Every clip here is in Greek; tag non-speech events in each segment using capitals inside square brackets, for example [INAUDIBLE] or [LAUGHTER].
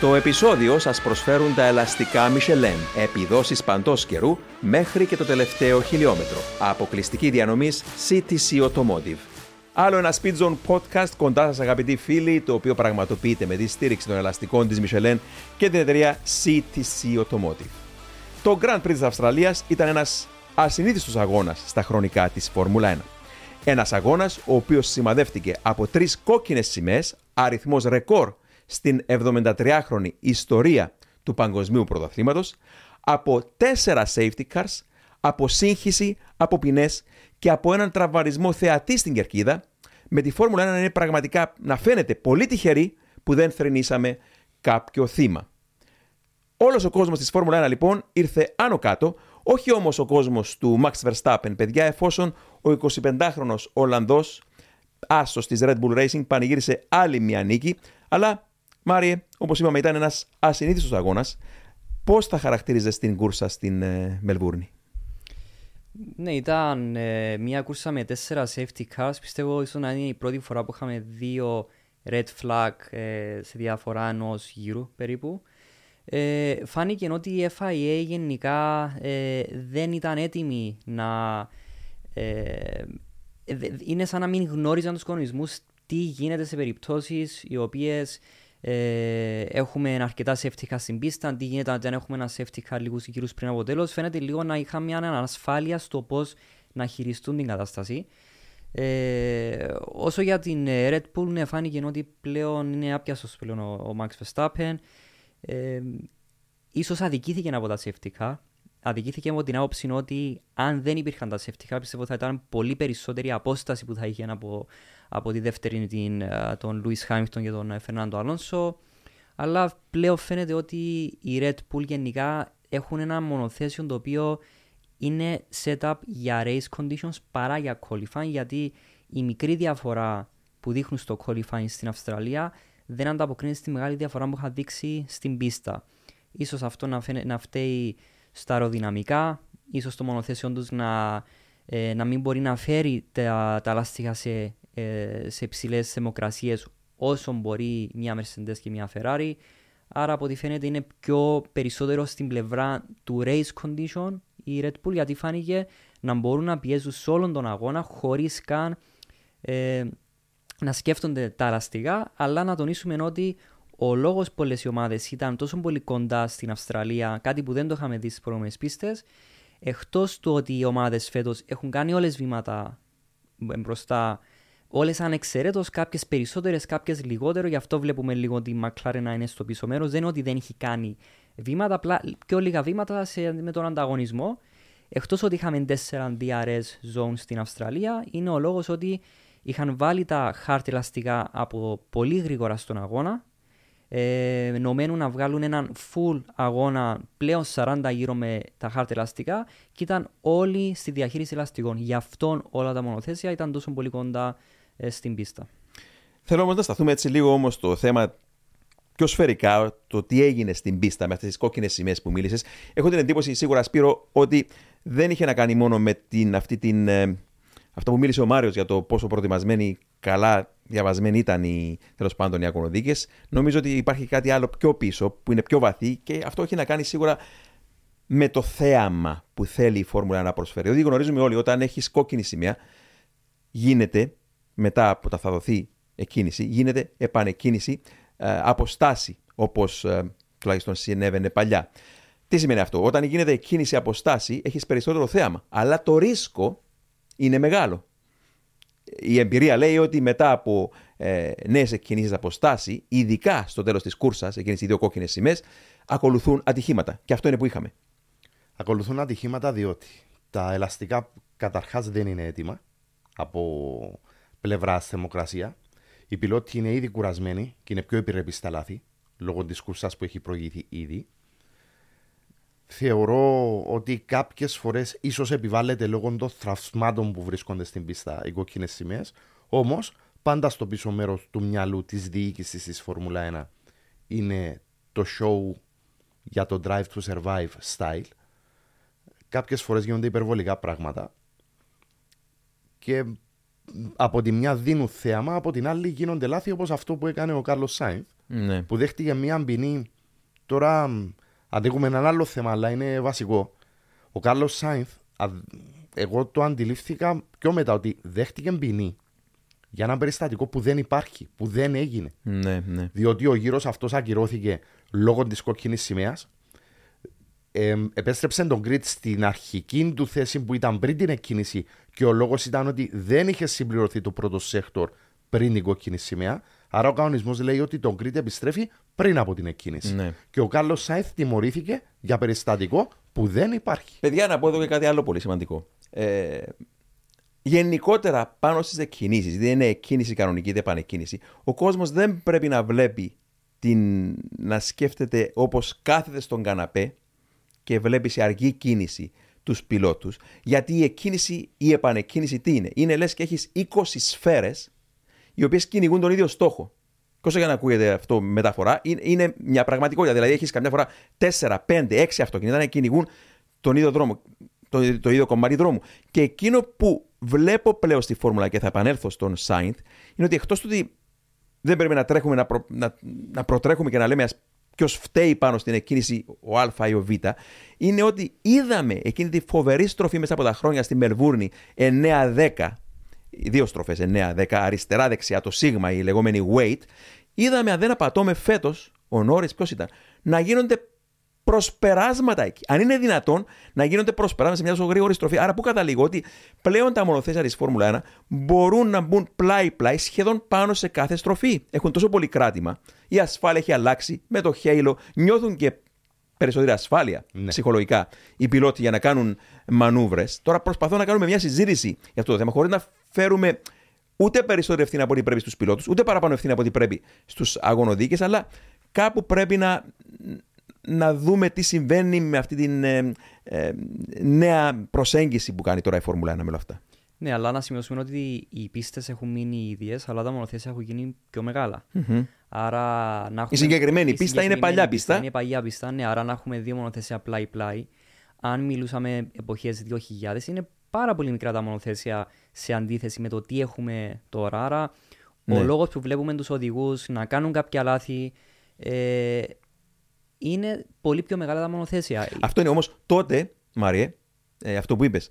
Το επεισόδιο σας προσφέρουν τα ελαστικά Michelin, επιδόσεις παντός καιρού μέχρι και το τελευταίο χιλιόμετρο. Αποκλειστική διανομής CTC Automotive. Άλλο ένα Speed Zone podcast κοντά σας αγαπητοί φίλοι, το οποίο πραγματοποιείται με τη στήριξη των ελαστικών της Michelin και την εταιρεία CTC Automotive. Το Grand Prix της Αυστραλίας ήταν ένας ασυνήθιστος αγώνας στα χρονικά της Φόρμουλα 1. Ένας αγώνας ο οποίος σημαδεύτηκε από τρεις κόκκινες σημαίες, αριθμός ρεκόρ στην 73χρονη ιστορία του παγκοσμίου πρωταθλήματος, από τέσσερα safety cars, από σύγχυση, από ποινές και από έναν τραυματισμό θεατή στην κερκίδα, με τη Φόρμουλα 1 να είναι πραγματικά να φαίνεται πολύ τυχερή που δεν θρυνήσαμε κάποιο θύμα. Όλος ο κόσμος της Φόρμουλα 1 λοιπόν ήρθε άνω κάτω, όχι όμως ο κόσμος του Max Verstappen, παιδιά, εφόσον ο 25χρονος Ολλανδός άσος της Red Bull Racing πανηγύρισε άλλη μια νίκη, αλλά Μάριε, όπως είπαμε ήταν ένας ασυνήθιστος αγώνας. Πώς θα χαρακτηρίζεσαι την κούρσα στην ε, Μελβούρνη; Ναι, ήταν ε, μια κούρσα με τέσσερα safety cars. Πιστεύω ίσως να είναι η πρώτη φορά που είχαμε δύο red flag ε, σε διαφορά ενός γύρου περίπου. Ε, φάνηκε ότι η FIA γενικά ε, δεν ήταν έτοιμη να... Ε, είναι σαν να μην γνώριζαν τους κανονισμούς τι γίνεται σε περιπτώσεις οι οποίες ε, έχουμε αρκετά safety car στην πίστα. Τι γίνεται αν δεν έχουμε ένα safety car λίγους γύρους πριν από τέλος. Φαίνεται λίγο να είχαμε μια ανασφάλεια στο πώς να χειριστούν την κατάσταση. Ε, όσο για την ε, Red Bull, ναι, φάνηκε ότι πλέον είναι άπιαστο πλέον ο, ο Max Verstappen. Ε, ίσως αδικήθηκε από τα safety car. Αδικήθηκε από την άποψη ότι αν δεν υπήρχαν τα safety car, πιστεύω θα ήταν πολύ περισσότερη απόσταση που θα είχε από από τη δεύτερη την, ε, τον Λουίς Χάμιλτον και τον Φερνάντο Αλόνσο. Αλλά πλέον φαίνεται ότι οι Red Bull γενικά έχουν ένα μονοθέσιο το οποίο είναι setup για race conditions παρά για qualifying γιατί η μικρή διαφορά που δείχνουν στο qualifying στην Αυστραλία δεν ανταποκρίνεται στη μεγάλη διαφορά που είχα δείξει στην πίστα. Ίσως αυτό να, φαίνε, να φταίει στα αεροδυναμικά, ίσως το μονοθέσιο τους να, ε, να μην μπορεί να φέρει τα, τα λάστιχα σε ε, σε υψηλές θερμοκρασίες όσο μπορεί μια Mercedes και μια Ferrari. Άρα από ό,τι φαίνεται είναι πιο περισσότερο στην πλευρά του race condition η Red Bull γιατί φάνηκε να μπορούν να πιέζουν σε όλον τον αγώνα χωρίς καν ε, να σκέφτονται τα ελαστικά αλλά να τονίσουμε ότι ο λόγος που πολλέ ομάδες ήταν τόσο πολύ κοντά στην Αυστραλία, κάτι που δεν το είχαμε δει στις προηγούμενες πίστες, εκτός του ότι οι ομάδες φέτος έχουν κάνει όλες βήματα μπροστά Όλες ανεξαιρέτω, κάποιες περισσότερες, κάποιες λιγότερο. Γι' αυτό βλέπουμε λίγο ότι η McLaren να είναι στο πίσω μέρος. Δεν είναι ότι δεν έχει κάνει βήματα, απλά πιο λίγα βήματα σε, με τον ανταγωνισμό. Εκτός ότι είχαμε 4 DRS zones στην Αυστραλία, είναι ο λόγος ότι είχαν βάλει τα χάρτη ελαστικά από πολύ γρήγορα στον αγώνα. Ε, νομένουν να βγάλουν έναν full αγώνα πλέον 40 γύρω με τα χάρτη ελαστικά και ήταν όλοι στη διαχείριση ελαστικών. Γι' αυτό όλα τα μονοθέσια ήταν τόσο πολύ κοντά ε, στην πίστα. Θέλω όμως να σταθούμε έτσι λίγο όμως στο θέμα πιο σφαιρικά, το τι έγινε στην πίστα με αυτές τις κόκκινες σημαίες που μίλησες. Έχω την εντύπωση, σίγουρα, Σπύρο, ότι δεν είχε να κάνει μόνο με την, αυτή την, ε, αυτό που μίλησε ο Μάριος για το πόσο προετοιμασμένοι, καλά διαβασμένοι ήταν οι, τέλος πάντων, οι αγωνοδίκε. Νομίζω ότι υπάρχει κάτι άλλο πιο πίσω, που είναι πιο βαθύ και αυτό έχει να κάνει σίγουρα με το θέαμα που θέλει η Φόρμουλα να προσφέρει. Ότι γνωρίζουμε όλοι, όταν έχεις κόκκινη σημαία, γίνεται μετά από τα θα δοθεί εκκίνηση, γίνεται επανεκκίνηση ε, από στάση, όπως ε, τουλάχιστον συνέβαινε παλιά. Τι σημαίνει αυτό, όταν γίνεται εκκίνηση από στάση, έχεις περισσότερο θέαμα, αλλά το ρίσκο είναι μεγάλο. Η εμπειρία λέει ότι μετά από ε, νέες εκκινήσεις από στάση, ειδικά στο τέλος της κούρσας, εκείνες οι δύο κόκκινες σημαίες, ακολουθούν ατυχήματα. Και αυτό είναι που είχαμε. Ακολουθούν ατυχήματα διότι τα ελαστικά καταρχάς δεν είναι έτοιμα από πλευρά θερμοκρασία. Οι πιλότοι είναι ήδη κουρασμένοι και είναι πιο επιρρεπείς στα λάθη λόγω της κουρσά που έχει προηγηθεί ήδη. Θεωρώ ότι κάποιες φορές ίσως επιβάλλεται λόγω των θραυσμάτων που βρίσκονται στην πίστα οι κόκκινες σημαίες. Όμως, πάντα στο πίσω μέρος του μυαλού της διοίκησης της Φόρμουλα 1 είναι το show για το Drive to Survive style. Κάποιες φορές γίνονται υπερβολικά πράγματα και από τη μια δίνουν θέαμα, από την άλλη γίνονται λάθη όπως αυτό που έκανε ο Κάρλος Σάινθ, Ναι. που δέχτηκε μία ποινή. Τώρα μ, αντέχουμε ένα άλλο θέμα, αλλά είναι βασικό. Ο Κάρλος Σάινθ, α- εγώ το αντιλήφθηκα πιο μετά ότι δέχτηκε ποινή για ένα περιστατικό που δεν υπάρχει, που δεν έγινε. Ναι, ναι. Διότι ο γύρος αυτός ακυρώθηκε λόγω της κόκκινης σημαίας. Ε, επέστρεψε το grid στην αρχική του θέση που ήταν πριν την εκκίνηση και ο λόγος ήταν ότι δεν είχε συμπληρωθεί το πρώτο sector πριν την κόκκινη σημαία. Άρα ο κανονισμός λέει ότι τον Γκριτ επιστρέφει πριν από την εκκίνηση. Ναι. Και ο Κάρλο Σάιθ τιμωρήθηκε για περιστατικό που δεν υπάρχει. Παιδιά, να πω εδώ και κάτι άλλο πολύ σημαντικό. Ε, γενικότερα πάνω στις εκκινήσεις, δεν είναι εκκίνηση κανονική είτε επανεκκίνηση, ο κόσμος δεν πρέπει να βλέπει την, να σκέφτεται όπως κάθεται στον καναπέ και βλέπει σε αργή κίνηση τους πιλότους. Γιατί η εκκίνηση ή η επανεκκίνηση τι είναι, είναι λες και έχεις 20 σφαίρες οι οποίες κυνηγούν τον ίδιο στόχο. Και όσο για να ακούγεται αυτό μεταφορά, είναι, είναι μια πραγματικότητα. Δηλαδή, έχεις καμιά φορά 4, 5, 6 αυτοκίνητα να κυνηγούν τον ίδιο δρόμο, το, το ίδιο κομμάτι δρόμου. Και εκείνο που βλέπω πλέον στη φόρμουλα και θα επανέλθω στον Σάινθ, είναι ότι εκτός του ότι δεν πρέπει να, τρέχουμε, να, προ, να, να προτρέχουμε και να λέμε ποιος φταίει πάνω στην εκκίνηση, ο Α ή ο Β, είναι ότι είδαμε εκείνη τη φοβερή στροφή μέσα από τα χρόνια στη Μελβούρνη 9-10 οι δύο στροφές 9-10, αριστερά-δεξιά, το σίγμα, η λεγόμενη weight, είδαμε αν δεν απατώμε φέτος, ο Νόρις ποιος ήταν, να γίνονται προσπεράσματα εκεί. Αν είναι δυνατόν να γίνονται προσπεράσματα σε μια τόσο γρήγορη στροφή. Άρα, πού καταλήγω ότι πλέον τα μονοθέσια της Φόρμουλα 1 μπορούν να μπουν πλάι-πλάι σχεδόν πάνω σε κάθε στροφή. Έχουν τόσο πολύ κράτημα. Η ασφάλεια έχει αλλάξει με το χέιλο. Νιώθουν και περισσότερη ασφάλεια Ναι. ψυχολογικά οι πιλότοι για να κάνουν μανούβρες. Τώρα προσπαθώ να κάνουμε μια συζήτηση για αυτό το θέμα χωρίς να φέρουμε ούτε περισσότερη ευθύνη από ό,τι πρέπει στους πιλότους, ούτε παραπάνω ευθύνη από ό,τι πρέπει στους αγωνοδίκες, αλλά κάπου πρέπει να, να δούμε τι συμβαίνει με αυτή την ε, ε, νέα προσέγγιση που κάνει τώρα η Φόρμουλα 1 με όλα αυτά. Ναι, αλλά να σημειώσουμε ότι οι πίστες έχουν μείνει οι ίδιες, αλλά τα μονοθέσια έχουν γίνει πιο μεγάλα. Άρα να έχουμε... Η συγκεκριμένη πίστα είναι συγκεκριμένη παλιά πίστα. Είναι παλιά πίστα, ναι. Άρα να έχουμε δύο μονοθέσια πλάι-πλάι. Αν μιλούσαμε εποχές 2000, είναι πάρα πολύ μικρά τα μονοθέσια σε αντίθεση με το τι έχουμε τώρα. Άρα Ναι. ο λόγος που βλέπουμε τους οδηγούς να κάνουν κάποια λάθη ε, είναι πολύ πιο μεγάλα τα μονοθέσια. Αυτό είναι όμως τότε, Μάριε, ε, αυτό που είπες,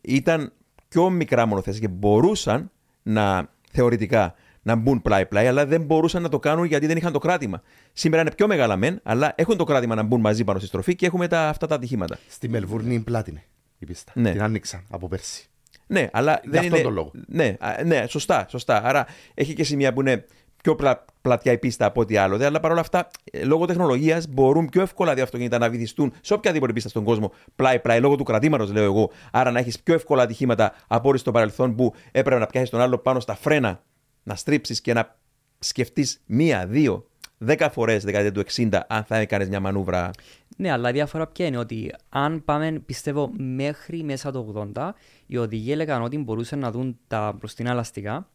ήταν πιο μικρά μονοθέσια και μπορούσαν να θεωρητικά να μπουν πλάι-πλάι, αλλά δεν μπορούσαν να το κάνουν γιατί δεν είχαν το κράτημα. Σήμερα είναι πιο μεγάλα μεν, αλλά έχουν το κράτημα να μπουν μαζί πάνω στη στροφή και έχουμε τα, αυτά τα ατυχήματα. Στη Μελβούρνη πλάτινε η πίστα. Ναι. Την άνοιξαν από πέρσι. Ναι, αλλά Για δεν αυτόν είναι. τον λόγο. Ναι, α, ναι, σωστά, σωστά. Άρα έχει και σημεία που είναι πιο πλα, πλατιά η πίστα από ό,τι άλλο. Δε, αλλά παρόλα αυτά, ε, λόγω τεχνολογίας μπορούν πιο εύκολα δύο αυτοκίνητα να βυθιστούν σε οποιαδήποτε πίστα στον κόσμο πλάι-πλάι, λόγω του κρατήματος, λέω εγώ. Άρα να έχεις πιο εύκολα ατυχήματα από ό,τι στο παρελθόν που έπρεπε να πιάσεις τον άλλο πάνω στα φρένα, να στρίψεις και να σκεφτείς μία, δύο, δέκα φορές δεκαετία του 60 αν θα έκανες μια μανούβρα. Ναι, αλλά η διαφορά ποια είναι ότι αν πάμε, πιστεύω, μέχρι μέσα το 80, οι οδηγοί έλεγαν ότι μπορούσαν να δουν τα μπροστινά ελαστικά.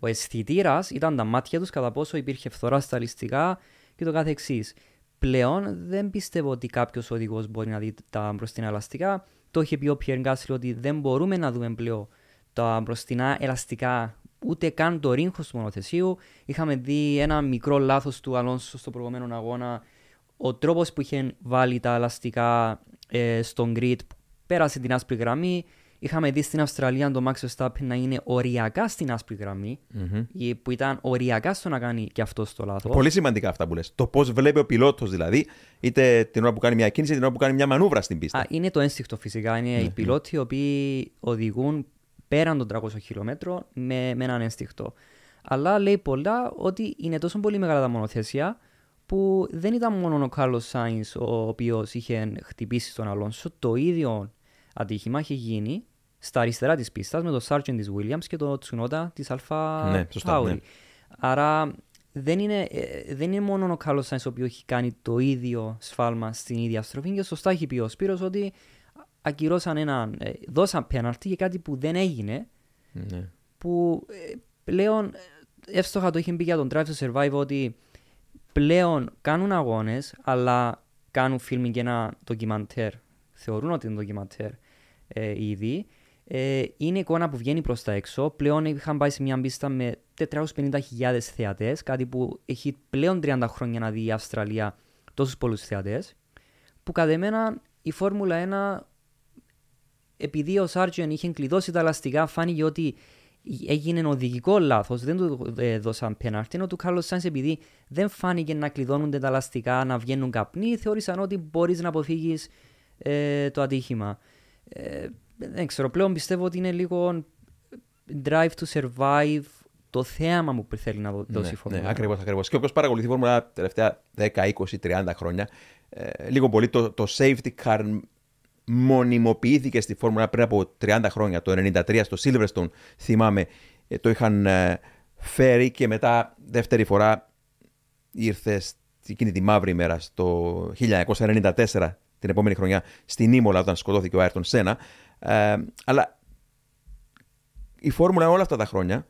Ο αισθητήρας ήταν τα μάτια τους κατά πόσο υπήρχε φθορά στα ελαστικά και το κάθε εξής. Πλέον δεν πιστεύω ότι κάποιος οδηγός μπορεί να δει τα μπροστινά ελαστικά. Το είχε πει ο Πιέρ Γκάσλι ότι δεν μπορούμε να δούμε πλέον τα μπροστινά ελαστικά ούτε καν το ρίγχο του μονοθεσίου. Είχαμε δει ένα μικρό λάθος του Αλόνσο στο προηγούμενο αγώνα. Ο τρόπος που είχε βάλει τα ελαστικά ε, στον grid που πέρασε την άσπρη γραμμή. Είχαμε δει στην Αυστραλία τον Max Verstappen να είναι οριακά στην άσπρη γραμμή, ή που ήταν οριακά στο να κάνει και αυτό το λάθος. Πολύ σημαντικά αυτά που λες. Το πώς βλέπει ο πιλότος δηλαδή, είτε την ώρα που κάνει μια κίνηση, είτε την ώρα που κάνει μια μανούβρα στην πίστα. Α, είναι το ένστικτο φυσικά. Είναι οι πιλότοι οι οποίοι οδηγούν πέραν των 300 χιλιόμετρων με, με έναν ένστικτο. Αλλά λέει πολλά ότι είναι τόσο πολύ μεγάλα τα μονοθέσια που δεν ήταν μόνο ο Κάρλο Σάιν ο οποίος είχε χτυπήσει τον Αλόνσο. Το ίδιο ατύχημα είχε γίνει στα αριστερά της πίστας με τον Σάρτζεν της Williams και τον Τσουνότα της Αλφα Ναι, σωστά, Tauri. ναι. Άρα δεν είναι, ε, δεν είναι μόνο ο Κάρλο Σάιν ο οποίος έχει κάνει το ίδιο σφάλμα στην ίδια στροφή και σωστά έχει πει ο Σπύρος ότι ακυρώσαν έναν, ε, δώσαν πέναλτι για κάτι που δεν έγινε Ναι. που ε, πλέον ε, εύστοχα το είχε πει για τον Drive to Survive ότι πλέον κάνουν αγώνες αλλά κάνουν filming και ένα ντοκιμαντέρ θεωρούν ότι είναι ντοκιμαντέρ ε, ήδη ε, είναι εικόνα που βγαίνει προς τα έξω πλέον είχαν πάει σε μια πίστα με 450.000 θεατές, κάτι που έχει πλέον 30 χρόνια να δει η Αυστραλία τόσους πολλούς θεατές. Που κατά εμένα η Φόρμουλα 1, επειδή ο Σάρτζεν είχε κλειδώσει τα ελαστικά, φάνηκε ότι έγινε οδηγικό λάθος, δεν του ε, δώσαν πέναρτη, ενώ του Κάρλος Σάινς επειδή δεν φάνηκε να κλειδώνονται τα ελαστικά, να βγαίνουν καπνοί, θεώρησαν ότι μπορείς να αποφύγεις ε, το ατύχημα. Ε, δεν ξέρω, πλέον πιστεύω ότι είναι λίγο drive to survive το θέαμα μου που θέλει να δώσει ναι, η Φόρμουλα. Ναι, ακριβώς, ακριβώς. Και όποιος παρακολουθεί η Φόρμουλα τα τελευταία 10, 20, 30 χρόνια, ε, λίγο πολύ το, το safety car μονιμοποιήθηκε στη Φόρμουλα πριν από 30 χρόνια. Το 1993 στο Silverstone, θυμάμαι, ε, το είχαν ε, φέρει και μετά δεύτερη φορά ήρθε εκείνη τη μαύρη ημέρα στο 1994 την επόμενη χρονιά στην Ήμολα όταν σκοτώθηκε ο Άιρτον Σένα. Ε, αλλά η Φόρμουλα όλα αυτά τα χρόνια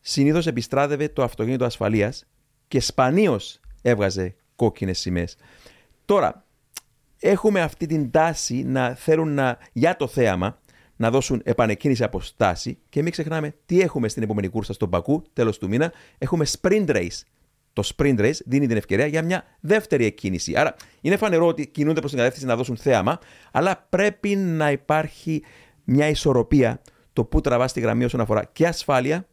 συνήθως επιστράδευε το αυτοκίνητο ασφαλείας και σπανίως έβγαζε κόκκινες σημαίες. Τώρα, έχουμε αυτή την τάση να θέλουν να, για το θέαμα να δώσουν επανεκκίνηση από στάση και μην ξεχνάμε τι έχουμε στην επόμενη κούρσα στον Πακού, τέλος του μήνα. Έχουμε sprint race. Το sprint race δίνει την ευκαιρία για μια δεύτερη εκκίνηση. Άρα είναι φανερό ότι κινούνται προς την κατεύθυνση να δώσουν θέαμα, αλλά πρέπει να υπάρχει μια ισορροπία το που τραβά τη γραμμή όσον αφορά και ασφάλεια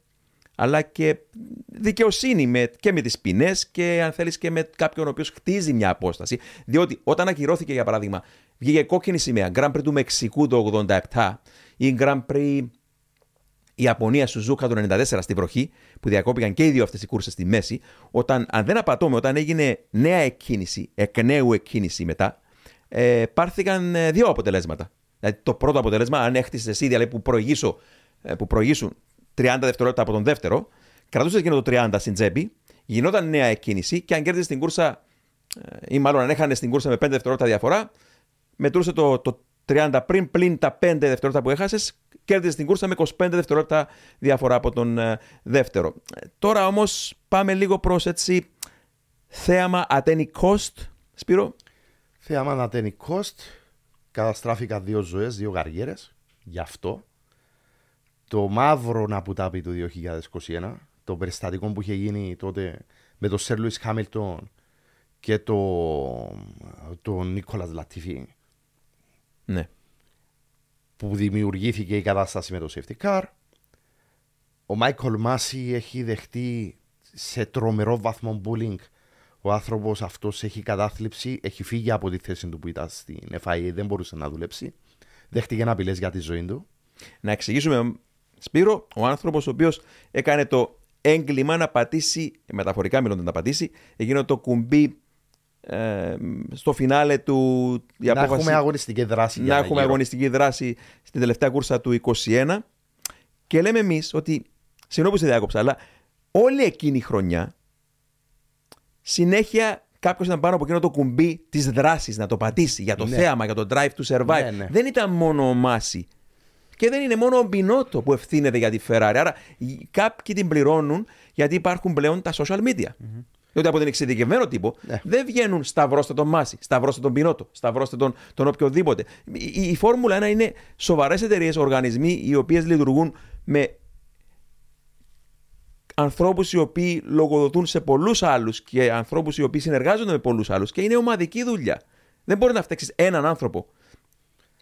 αλλά και δικαιοσύνη με, και με τις ποινές και αν θέλεις και με κάποιον ο οποίος χτίζει μια απόσταση. Διότι όταν ακυρώθηκε για παράδειγμα, βγήκε κόκκινη σημαία, Grand Prix του Μεξικού το 87 ή Grand Prix Ιαπωνία Σουζούκα το 94 στη βροχή, που διακόπηκαν και οι δύο αυτές οι κούρσες στη μέση, όταν, αν δεν απατώμε, όταν έγινε νέα εκκίνηση, εκ νέου εκκίνηση μετά, ε, πάρθηκαν ε, δύο αποτελέσματα. Δηλαδή το πρώτο αποτέλεσμα, αν έχτισες εσύ, δηλαδή που, προηγήσω, ε, που προηγήσουν 30 δευτερόλεπτα από τον δεύτερο, κρατούσε εκείνο το 30 στην τσέπη, γινόταν νέα εκκίνηση και αν κέρδισε την κούρσα, ε, ή μάλλον αν έχανε την κούρσα με 5 δευτερόλεπτα διαφορά, μετρούσε το, το 30 πριν πλην τα 5 δευτερόλεπτα που έχασες, κέρδισε την κούρσα με 25 δευτερόλεπτα διαφορά από τον ε, δεύτερο. Τώρα όμως πάμε λίγο προς έτσι θέαμα at any cost. Σπύρο; Θέαμα at any cost. Καταστράφηκαν δύο ζωές, δύο καριέρες. Γι' αυτό το μαύρο να πουτάπει του 2021, το περιστατικό που είχε γίνει τότε με τον Σερ Λουίς Χάμιλτον και τον το Νίκολας Λατίφη. Ναι. Που δημιουργήθηκε η κατάσταση με το safety car. Ο Μάικολ Μάση έχει δεχτεί σε τρομερό βαθμό bullying. Ο άνθρωπος αυτός έχει κατάθλιψη, έχει φύγει από τη θέση του που ήταν στην FIA, δεν μπορούσε να δουλέψει. Δέχτηκε απειλές για τη ζωή του. Να εξηγήσουμε Σπύρο, ο άνθρωπος ο οποίος έκανε το έγκλημα να πατήσει, μεταφορικά μιλώντας να πατήσει, εκείνο το κουμπί ε, στο φινάλε του. Η να απόφαση, έχουμε αγωνιστική δράση. Να έχουμε αγωνιστική δράση στην τελευταία κούρσα του 21. Και λέμε εμείς ότι. Συγγνώμη που σε διάκοψα, αλλά όλη εκείνη η χρονιά συνέχεια κάποιος ήταν πάνω από εκείνο το κουμπί της δράσης να το πατήσει για το ναι. θέαμα, για το drive to survive. Ναι, ναι. Δεν ήταν μόνο ο Μάση και δεν είναι μόνο ο Μπινότο που ευθύνεται για τη Ferrari. Άρα κάποιοι την πληρώνουν γιατί υπάρχουν πλέον τα social media. Mm-hmm. Διότι από τον εξειδικευμένο τύπο ναι. δεν βγαίνουν σταυρώστε τον Μάση, σταυρώστε τον Πινότο, σταυρώστε τον, τον οποιοδήποτε. Η, η Φόρμουλα 1 είναι σοβαρές εταιρείες, οργανισμοί οι οποίες λειτουργούν με ανθρώπους οι οποίοι λογοδοτούν σε πολλούς άλλους και ανθρώπους οι οποίοι συνεργάζονται με πολλούς άλλους και είναι ομαδική δουλειά. Δεν μπορεί να φτιάξει έναν άνθρωπο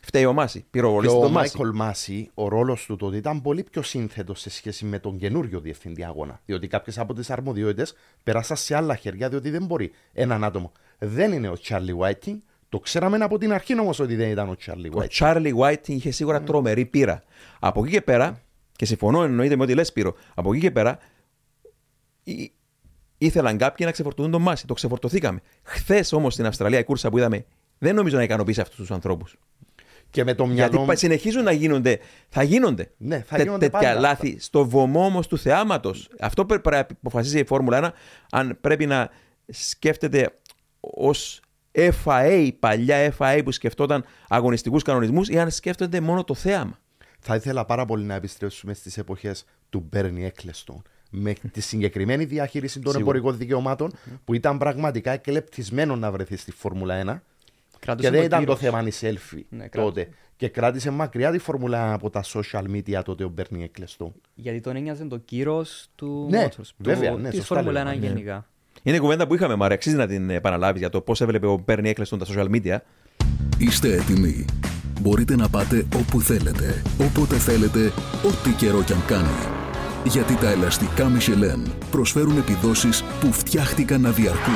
Φταίει ο Μάση. Πυροβολήστε τον Μάση. Ο Μάικολ Μάση, ο ρόλος του τότε ήταν πολύ πιο σύνθετος σε σχέση με τον καινούριο διευθυντή αγώνα. Διότι κάποιες από τις αρμοδιότητες πέρασαν σε άλλα χέρια, διότι δεν μπορεί έναν άτομο. Δεν είναι ο Τσάρλι Βάιτινγκ. Το ξέραμε από την αρχή όμως ότι δεν ήταν ο Τσάρλι Βάιτινγκ. Ο Τσάρλι Βάιτινγκ είχε σίγουρα τρομερή πείρα. Από εκεί και πέρα, και συμφωνώ εννοείται με ό,τι λες, Πύρο, από εκεί και πέρα ήθελαν κάποιοι να ξεφορτωθούν τον Μάση. Το ξεφορτωθήκαμε. Χθες όμως στην Αυστραλία η κούρσα που είδαμε δεν νομίζω να ικανοποιήσει αυτούς τους ανθρώπους. Και με το μυαλό... Γιατί συνεχίζουν να γίνονται. Θα γίνονται. Ναι, θα γίνονται τέτοια πάντα. λάθη στο βωμό όμως του θεάματος. Αυτό πρέπει να αποφασίσει η Φόρμουλα 1 αν πρέπει να σκέφτεται ως FIA, παλιά FIA που σκεφτόταν αγωνιστικούς κανονισμούς ή αν σκέφτονται μόνο το θέαμα. Θα ήθελα πάρα πολύ να επιστρέψουμε στις εποχές του Μπέρνι Έκλεστον με τη συγκεκριμένη διαχείριση των εμπορικών δικαιωμάτων που ήταν πραγματικά εκλεπτισμένο να βρεθεί στη Φόρμουλα 1 και δεν ήταν το θέμα η selfie ναι, τότε. και κράτησε μακριά τη Φόρμουλα 1 από τα social media τότε ο Μπέρνι Έκλεστο. Γιατί τον ένοιαζε το κύρος του Ναι, Motors, βέβαια, του, ναι, της σωστά Φόρμουλα 1 λέμε, ναι. γενικά. Είναι κουβέντα που είχαμε, Μάρε. Αξίζει να την επαναλάβεις για το πώς έβλεπε ο Μπέρνι Έκλεστον τα social media. Είστε έτοιμοι. Μπορείτε να πάτε όπου θέλετε, όποτε θέλετε, ό,τι καιρό κι αν κάνει. Γιατί τα ελαστικά Michelin προσφέρουν επιδόσεις που φτιάχτηκαν να διαρκούν.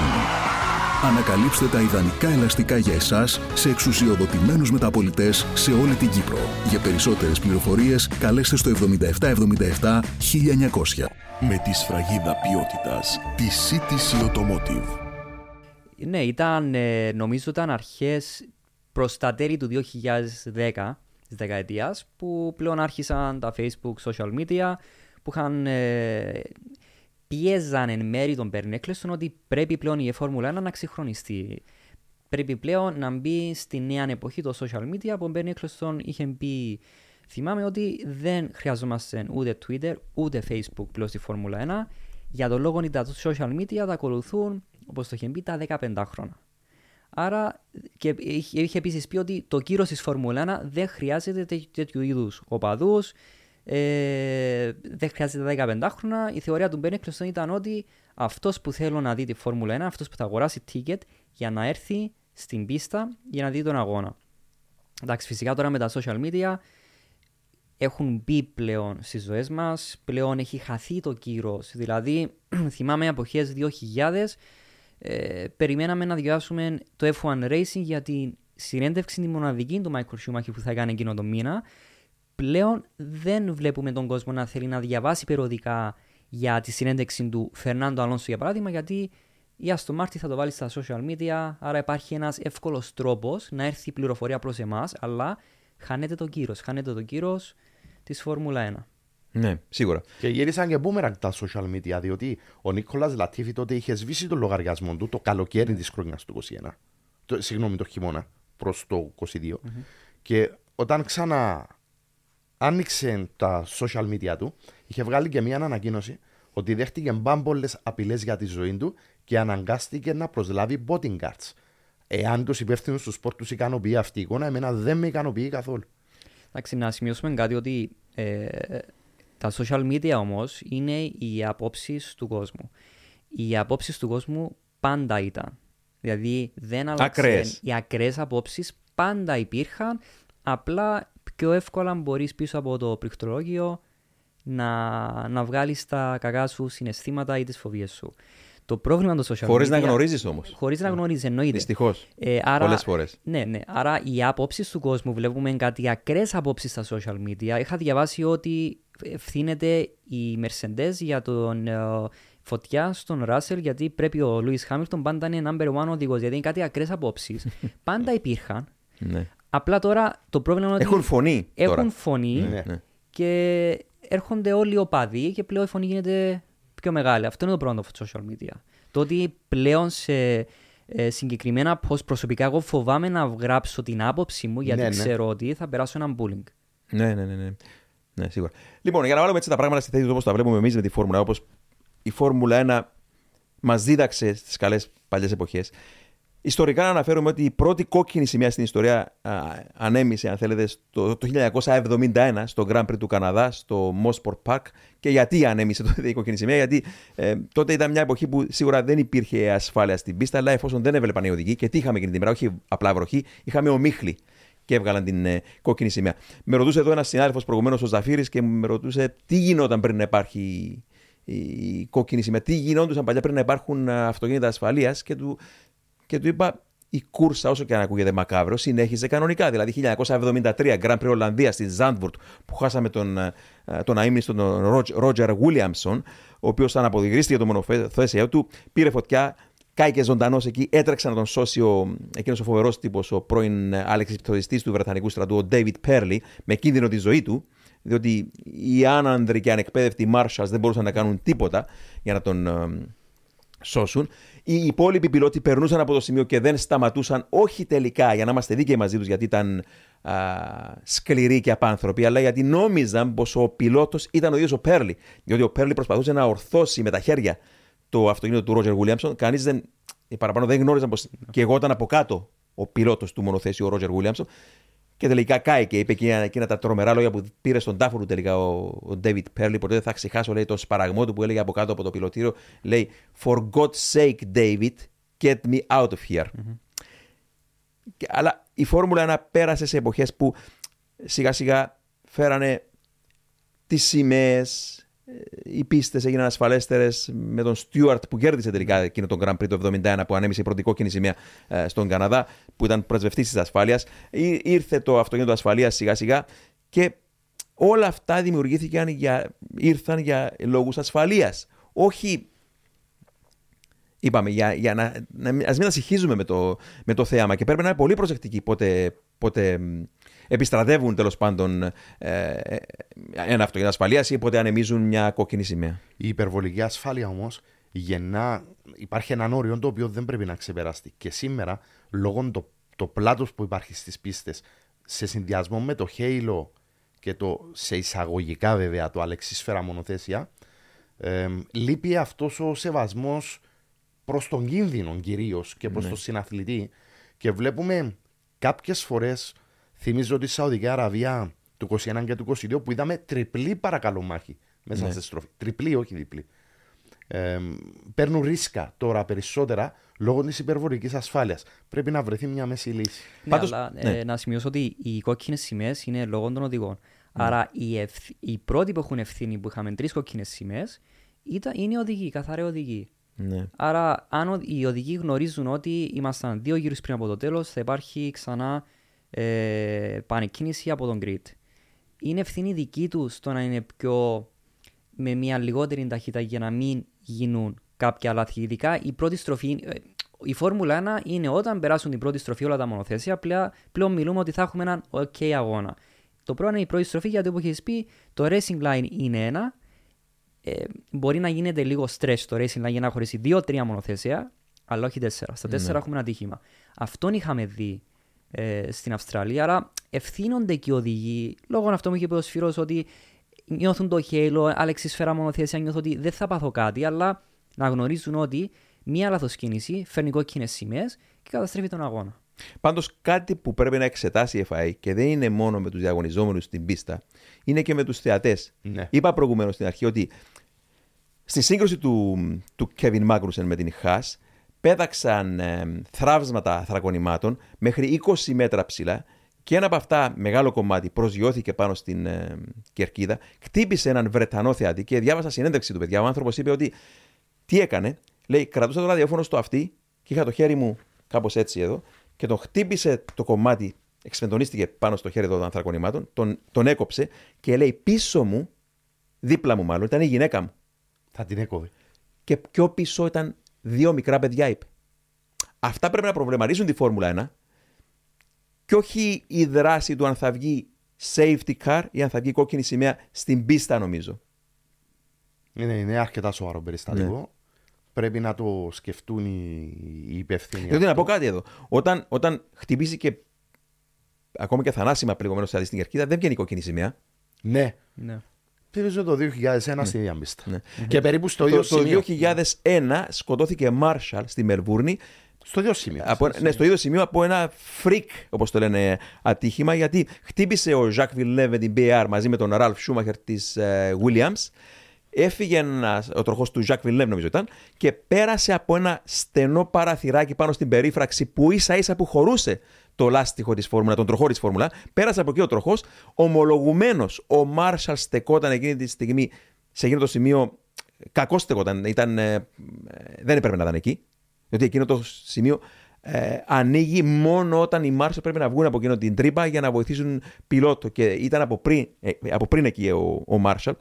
Ανακαλύψτε τα ιδανικά ελαστικά για εσάς σε εξουσιοδοτημένους μεταπολιτές σε όλη την Κύπρο. Για περισσότερες πληροφορίες καλέστε στο 7777 1900. Με τη σφραγίδα ποιότητας τη CTC Automotive. Ναι, ήταν, ε, νομίζω ήταν αρχές προς τα τέλη του 2010 της δεκαετίας που πλέον άρχισαν τα Facebook, social media που είχαν ε, πίεζαν εν μέρη τον Bernie Eccleston ότι πρέπει πλέον η Φόρμουλα 1 να ξεχρονιστεί. Πρέπει πλέον να μπει στη νέα εποχή το social media που ο Bernie Eccleston είχε πει θυμάμαι ότι δεν χρειαζόμαστε ούτε Twitter ούτε Facebook πλέον στη Φόρμουλα 1 για τον λόγο ότι τα social media τα ακολουθούν όπως το είχε πει τα 15 χρόνια. Άρα και είχε, είχε επίσης πει ότι το κύριο της Φόρμουλα 1 δεν χρειάζεται τέ- τέτοιου είδους οπαδούς. Ε, δεν χρειάζεται τα 15 χρόνια. Η θεωρία του Μπεν Eccleston ήταν ότι αυτός που θέλω να δει τη Φόρμουλα 1, αυτός που θα αγοράσει ticket για να έρθει στην πίστα για να δει τον αγώνα. Εντάξει, φυσικά τώρα με τα social media έχουν μπει πλέον στις ζωές μας, πλέον έχει χαθεί το κύρος. Δηλαδή, [CLEARS THROAT] θυμάμαι εποχέ 2000 ε, περιμέναμε να διαβάσουμε το F1 Racing για τη συνέντευξη τη μοναδική του Michael Schumacher που θα κάνει εκείνο το μήνα. Πλέον δεν βλέπουμε τον κόσμο να θέλει να διαβάσει περιοδικά για τη συνέντευξη του Φερνάντο Αλόνσο για παράδειγμα, γιατί η Aston Martin θα το βάλει στα social media, άρα υπάρχει ένας εύκολος τρόπος να έρθει η πληροφορία προς εμάς, αλλά χάνεται το κύρος, χάνεται το κύρος της Φόρμουλα 1. Ναι, σίγουρα. Και γύρισαν και boomerang τα social media, διότι ο Νίκολας Λατίφη τότε είχε σβήσει τον λογαριασμό του το καλοκαίρι της χρονιάς του 21. Το, συγγνώμη, το χειμώνα προς το 22. Και όταν ξανά άνοιξε τα social media του, είχε βγάλει και μια ανακοίνωση ότι δέχτηκε μπάμπολες απειλές για τη ζωή του και αναγκάστηκε να προσλάβει bodyguards. Εάν τους υπεύθυνους του σπορ τους ικανοποιεί αυτή η εικόνα, εμένα δεν με ικανοποιεί καθόλου. Εντάξει, να σημειώσουμε κάτι ότι ε, τα social media όμως είναι οι απόψεις του κόσμου. Οι απόψεις του κόσμου πάντα ήταν. Δηλαδή δεν άλλαξε. Ακραίες. Οι ακραίες απόψεις πάντα υπήρχαν. Απλά πιο εύκολα μπορείς πίσω από το πληκτρολόγιο να, να βγάλεις τα κακά σου συναισθήματα ή τις φοβίες σου. Το πρόβλημα των social Χωρίς media... να γνωρίζεις όμως. Χωρίς να γνωρίζεις, εννοείται. Δυστυχώς. Ε, άρα, Πολλές φορές. Ναι, ναι. Άρα οι άποψεις του κόσμου βλέπουμε κάτι ακραίες απόψεις στα social media. Είχα διαβάσει ότι ευθύνεται η Mercedes για τον ε, φωτιά στον Ράσελ γιατί πρέπει ο Λούι Χάμιλτον πάντα είναι number one οδηγός. Γιατί είναι κάτι ακραίες απόψεις. [LAUGHS] πάντα υπήρχαν. Ναι. Απλά τώρα το πρόβλημα είναι ότι Έχουν φωνή. έχουν τώρα. φωνή Ναι. Ναι. και έρχονται όλοι οι οπαδοί και πλέον η φωνή γίνεται πιο μεγάλη. Αυτό είναι το πρόβλημα των social media. Το ότι πλέον σε ε, συγκεκριμένα post προσωπικά εγώ φοβάμαι να γράψω την άποψή μου γιατί Ναι, ναι. ξέρω ότι θα περάσω ένα bullying. Ναι, ναι, ναι, ναι. Ναι, σίγουρα. Λοιπόν, για να βάλουμε έτσι τα πράγματα στη θέση τους όπως τα βλέπουμε εμείς με τη Φόρμουλα, όπως η Φόρμουλα 1 μας δίδαξε στις καλές παλιές εποχές. Ιστορικά να αναφέρουμε ότι η πρώτη κόκκινη σημαία στην ιστορία α, ανέμισε, αν θέλετε, στο, το 1971 στο Grand Prix του Καναδά, στο Mosport Park. Και γιατί ανέμισε τότε η κόκκινη σημαία, Γιατί ε, τότε ήταν μια εποχή που σίγουρα δεν υπήρχε ασφάλεια στην πίστα, αλλά εφόσον δεν έβλεπαν οι οδηγοί, και τι είχαμε εκείνη την ημέρα, όχι απλά βροχή, είχαμε ομίχλη και έβγαλαν την ε, κόκκινη σημαία. Με ρωτούσε εδώ ένας συνάδελφος προηγουμένως, ο Ζαφύρης, και με ρωτούσε τι γινόταν πριν να υπάρχει η, η κόκκινη σημαία, τι γινόντουσαν παλιά πριν να υπάρχουν α, αυτοκίνητα ασφαλείας και του, και του είπα η κούρσα, όσο και αν ακούγεται μακάβρο, συνέχιζε κανονικά. Δηλαδή 1973 Grand Prix Ολλανδίας στη Ζάντβουρτ που χάσαμε τον, ε, τον αείμνηστο τον Ρότζερ Βίλιαμσον, ο οποίος αναποδηγρίστηκε το μονοθέσιο του, πήρε φωτιά, κάηκε ζωντανός εκεί, έτρεξε να τον σώσει ο, εκείνος ο φοβερός τύπος, ο πρώην αλεξιπτοδιστή του Βρετανικού στρατού, ο David Πέρλι, με κίνδυνο τη ζωή του, διότι οι άνανδροι και ανεκπαίδευτοι Marshalls δεν μπορούσαν να κάνουν τίποτα για να τον ε, σώσουν. Οι υπόλοιποι πιλότοι περνούσαν από το σημείο και δεν σταματούσαν, όχι τελικά για να είμαστε δίκαιοι μαζί τους, γιατί ήταν α, σκληροί και απάνθρωποι, αλλά γιατί νόμιζαν πως ο πιλότος ήταν ο ίδιος ο Πέρλι. Διότι ο Πέρλι προσπαθούσε να ορθώσει με τα χέρια το αυτοκίνητο του Ρότζερ Βίλιαμσον. Κανείς δεν, οι παραπάνω δεν γνώριζαν πως και εγώ ήταν από κάτω ο πιλότος του μονοθέσιου, ο Ρότζερ Βίλιαμσον. Και τελικά κάηκε, είπε εκείνα, εκείνα τα τρομερά λόγια που πήρε στον τάφο του τελικά ο, ο David Perley. Ποτέ δεν θα ξεχάσω λέει, το σπαραγμό του που έλεγε από κάτω από το πιλωτήριο. Λέει For God's sake, David, get me out of here. Και, αλλά η Φόρμουλα 1 πέρασε σε εποχές που σιγά σιγά φέρανε τις σημαίες, οι πίστες έγιναν ασφαλέστερες με τον Στιούαρτ που κέρδισε τελικά εκείνο τον Grand Prix το 1971 που ανέμισε η πρώτη κόκκινη σημαία ε, στον Καναδά, που ήταν πρεσβευτής της ασφάλειας. Ήρθε το αυτοκίνητο ασφαλείας σιγά σιγά και όλα αυτά δημιουργήθηκαν για, ήρθαν για λόγους ασφαλείας. Όχι είπαμε, για, για να, να, ας μην ασυχίζουμε με το, με το θέαμα και πρέπει να είναι πολύ προσεκτικοί πότε, πότε επιστρατεύουν τέλος πάντων ε, ε, ένα αυτοκίνητο ασφαλείας ή πότε ανεμίζουν μια κόκκινη σημαία. Η υπερβολική ασφάλεια όμως γεννά. Υπάρχει έναν όριο το οποίο δεν πρέπει να ξεπεραστεί. Και σήμερα, λόγω το, το πλάτος που υπάρχει στις πίστες, σε συνδυασμό με το Halo και το σε εισαγωγικά βέβαια το αλεξίσφαιρα μονοθέσια, ε, λείπει αυτός ο σεβασμός προς τον κίνδυνο κυρίως και προς ναι. τον συναθλητή. Και βλέπουμε κάποιες φορές Θυμίζω ότι η Σαουδική Αραβία του 21 και του 22 που είδαμε τριπλή παρακαλώ μάχη μέσα ναι. στη στροφή. Τριπλή, όχι διπλή. Ε, παίρνουν ρίσκα τώρα περισσότερα λόγω της υπερβολικής ασφάλειας. Πρέπει να βρεθεί μια μέση λύση. Ναι, Πάντως, αλλά, ναι. Ε, να σημειώσω ότι οι κόκκινες σημαίες είναι λόγω των οδηγών. Ναι. Άρα οι, ευθ... οι πρώτοι που έχουν ευθύνη που είχαμε τρεις κόκκινες σημαίες είναι οι οδηγοί, καθαροί οδηγοί. Ναι. Άρα, αν οι οδηγοί γνωρίζουν ότι ήμασταν δύο γύρους πριν από το τέλος, θα υπάρχει ξανά ε, πανεκκίνηση από τον Κρήτ. Είναι ευθύνη δική του στο να είναι πιο με μια λιγότερη ταχύτητα για να μην γίνουν κάποια λάθη. Ειδικά η πρώτη στροφή, ε, η Φόρμουλα 1 είναι όταν περάσουν την πρώτη στροφή όλα τα μονοθέσια, πλέον, πλέον μιλούμε ότι θα έχουμε έναν OK αγώνα. Το πρώτο είναι η πρώτη στροφή γιατί όπως έχεις πει, το racing line είναι ένα. Ε, μπορεί να γίνεται λίγο stress το racing line για να χωρίσει δύο-τρία μονοθέσια, αλλά όχι τέσσερα. Στα τέσσερα ναι. έχουμε ένα τύχημα. Αυτόν είχαμε δει ε, στην Αυστραλία. Άρα ευθύνονται και οι οδηγοί, λόγω αυτό μου είχε πει ο Σφύρος, ότι νιώθουν το χέλο, Άλεξη σφαίρα μονοθέσια, νιώθω ότι δεν θα πάθω κάτι, αλλά να γνωρίζουν ότι μία λάθος κίνηση φέρνει κόκκινες σημαίες και καταστρέφει τον αγώνα. Πάντως, κάτι που πρέπει να εξετάσει η FIA και δεν είναι μόνο με τους διαγωνιζόμενους στην πίστα, είναι και με τους θεατές. Ναι. Είπα προηγουμένως στην αρχή ότι στη σύγκρουση του, του Kevin Magnussen με την Haas, πέταξαν ε, θραύσματα θρακονημάτων μέχρι 20 μέτρα ψηλά και ένα από αυτά, μεγάλο κομμάτι, προσγειώθηκε πάνω στην ε, κερκίδα, χτύπησε έναν Βρετανό θεατή και διάβασα συνέντευξη του παιδιά. Ο άνθρωπος είπε ότι τι έκανε, λέει, κρατούσα το ραδιόφωνο στο αυτή και είχα το χέρι μου κάπως έτσι εδώ και τον χτύπησε το κομμάτι, εξφεντονίστηκε πάνω στο χέρι των ανθρακονημάτων, τον, τον έκοψε και λέει πίσω μου, δίπλα μου μάλλον, ήταν η γυναίκα μου. Θα την έκοβε. Και πιο πίσω ήταν δύο μικρά παιδιά, είπε. Αυτά πρέπει να προβληματίσουν τη Φόρμουλα 1 και όχι η δράση του αν θα βγει safety car ή αν θα βγει κόκκινη σημαία στην πίστα, νομίζω. Είναι, είναι αρκετά σοβαρό περιστατικό. Ναι. Πρέπει να το σκεφτούν οι, οι υπευθύνοι. Δηλαδή, να πω κάτι εδώ. Όταν, όταν χτυπήσει και ακόμη και θανάσιμα πληγωμένο σε στην κερκίδα, δεν βγαίνει κόκκινη σημαία. Ναι. ναι. Θυμίζω το 2001 ναι. στη Διαμπίστα. Ναι. Και περίπου στο ίδιο σημείο. Το 2001 σκοτώθηκε Μάρσαλ στη Μελβούρνη. Στο ίδιο σημείο. Από, ναι, στο ίδιο σημείο από ένα freak, όπως το λένε, ατύχημα, γιατί χτύπησε ο Ζακ Βιλνέβε την BR μαζί με τον Ραλφ Σούμαχερ της uh, Williams. Έφυγε ένας, ο τροχός του Ζακ Βιλνέβ, νομίζω ήταν, και πέρασε από ένα στενό παραθυράκι πάνω στην περίφραξη που ίσα ίσα που χωρούσε το λάστιχο της Φόρμουλα, τον τροχό της Φόρμουλα. Πέρασε από εκεί ο τροχός. Ομολογουμένω, ο Μάρσαλ στεκόταν εκείνη τη στιγμή σε εκείνο το σημείο. Κακός στεκόταν. Ήταν, ε, δεν έπρεπε να ήταν εκεί. Διότι εκείνο το σημείο ε, ανοίγει μόνο όταν οι Μάρσαλ πρέπει να βγουν από εκείνο την τρύπα για να βοηθήσουν πιλότο. Και ήταν από πριν, ε, από πριν εκεί ο, ο Μάρσαλ.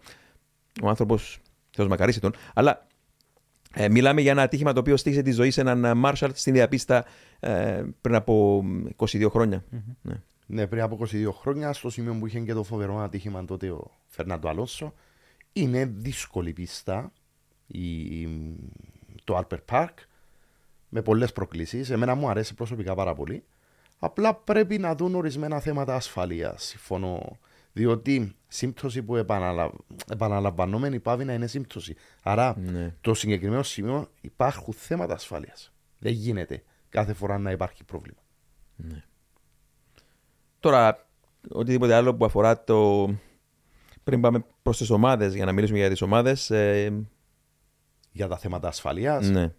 Ο άνθρωπος, Θεός μακαρίσει τον. Αλλά ε, μιλάμε για ένα ατύχημα το οποίο στήχησε τη ζωή σε έναν Μάρσαλ στην διαπίστα ε, πριν από 22 χρονια Ναι. ναι. πριν από 22 χρόνια, στο σημείο που είχε και το φοβερό ατύχημα τότε ο Φερνάντο Αλόνσο. Είναι δύσκολη πίστα η, το Alper Park με πολλές προκλήσεις. Εμένα μου αρέσει προσωπικά πάρα πολύ. Απλά πρέπει να δουν ορισμένα θέματα ασφαλείας. Συμφωνώ διότι σύμπτωση που επαναλαμ... επαναλαμβανόμενη πάβει να είναι σύμπτωση. Άρα ναι. το συγκεκριμένο σημείο υπάρχουν θέματα ασφάλειας. Δεν γίνεται κάθε φορά να υπάρχει πρόβλημα. Ναι. Τώρα, οτιδήποτε άλλο που αφορά το. Πριν πάμε προς τις ομάδες, για να μιλήσουμε για τις ομάδες. Ε, Για τα θέματα ασφαλείας. ναι.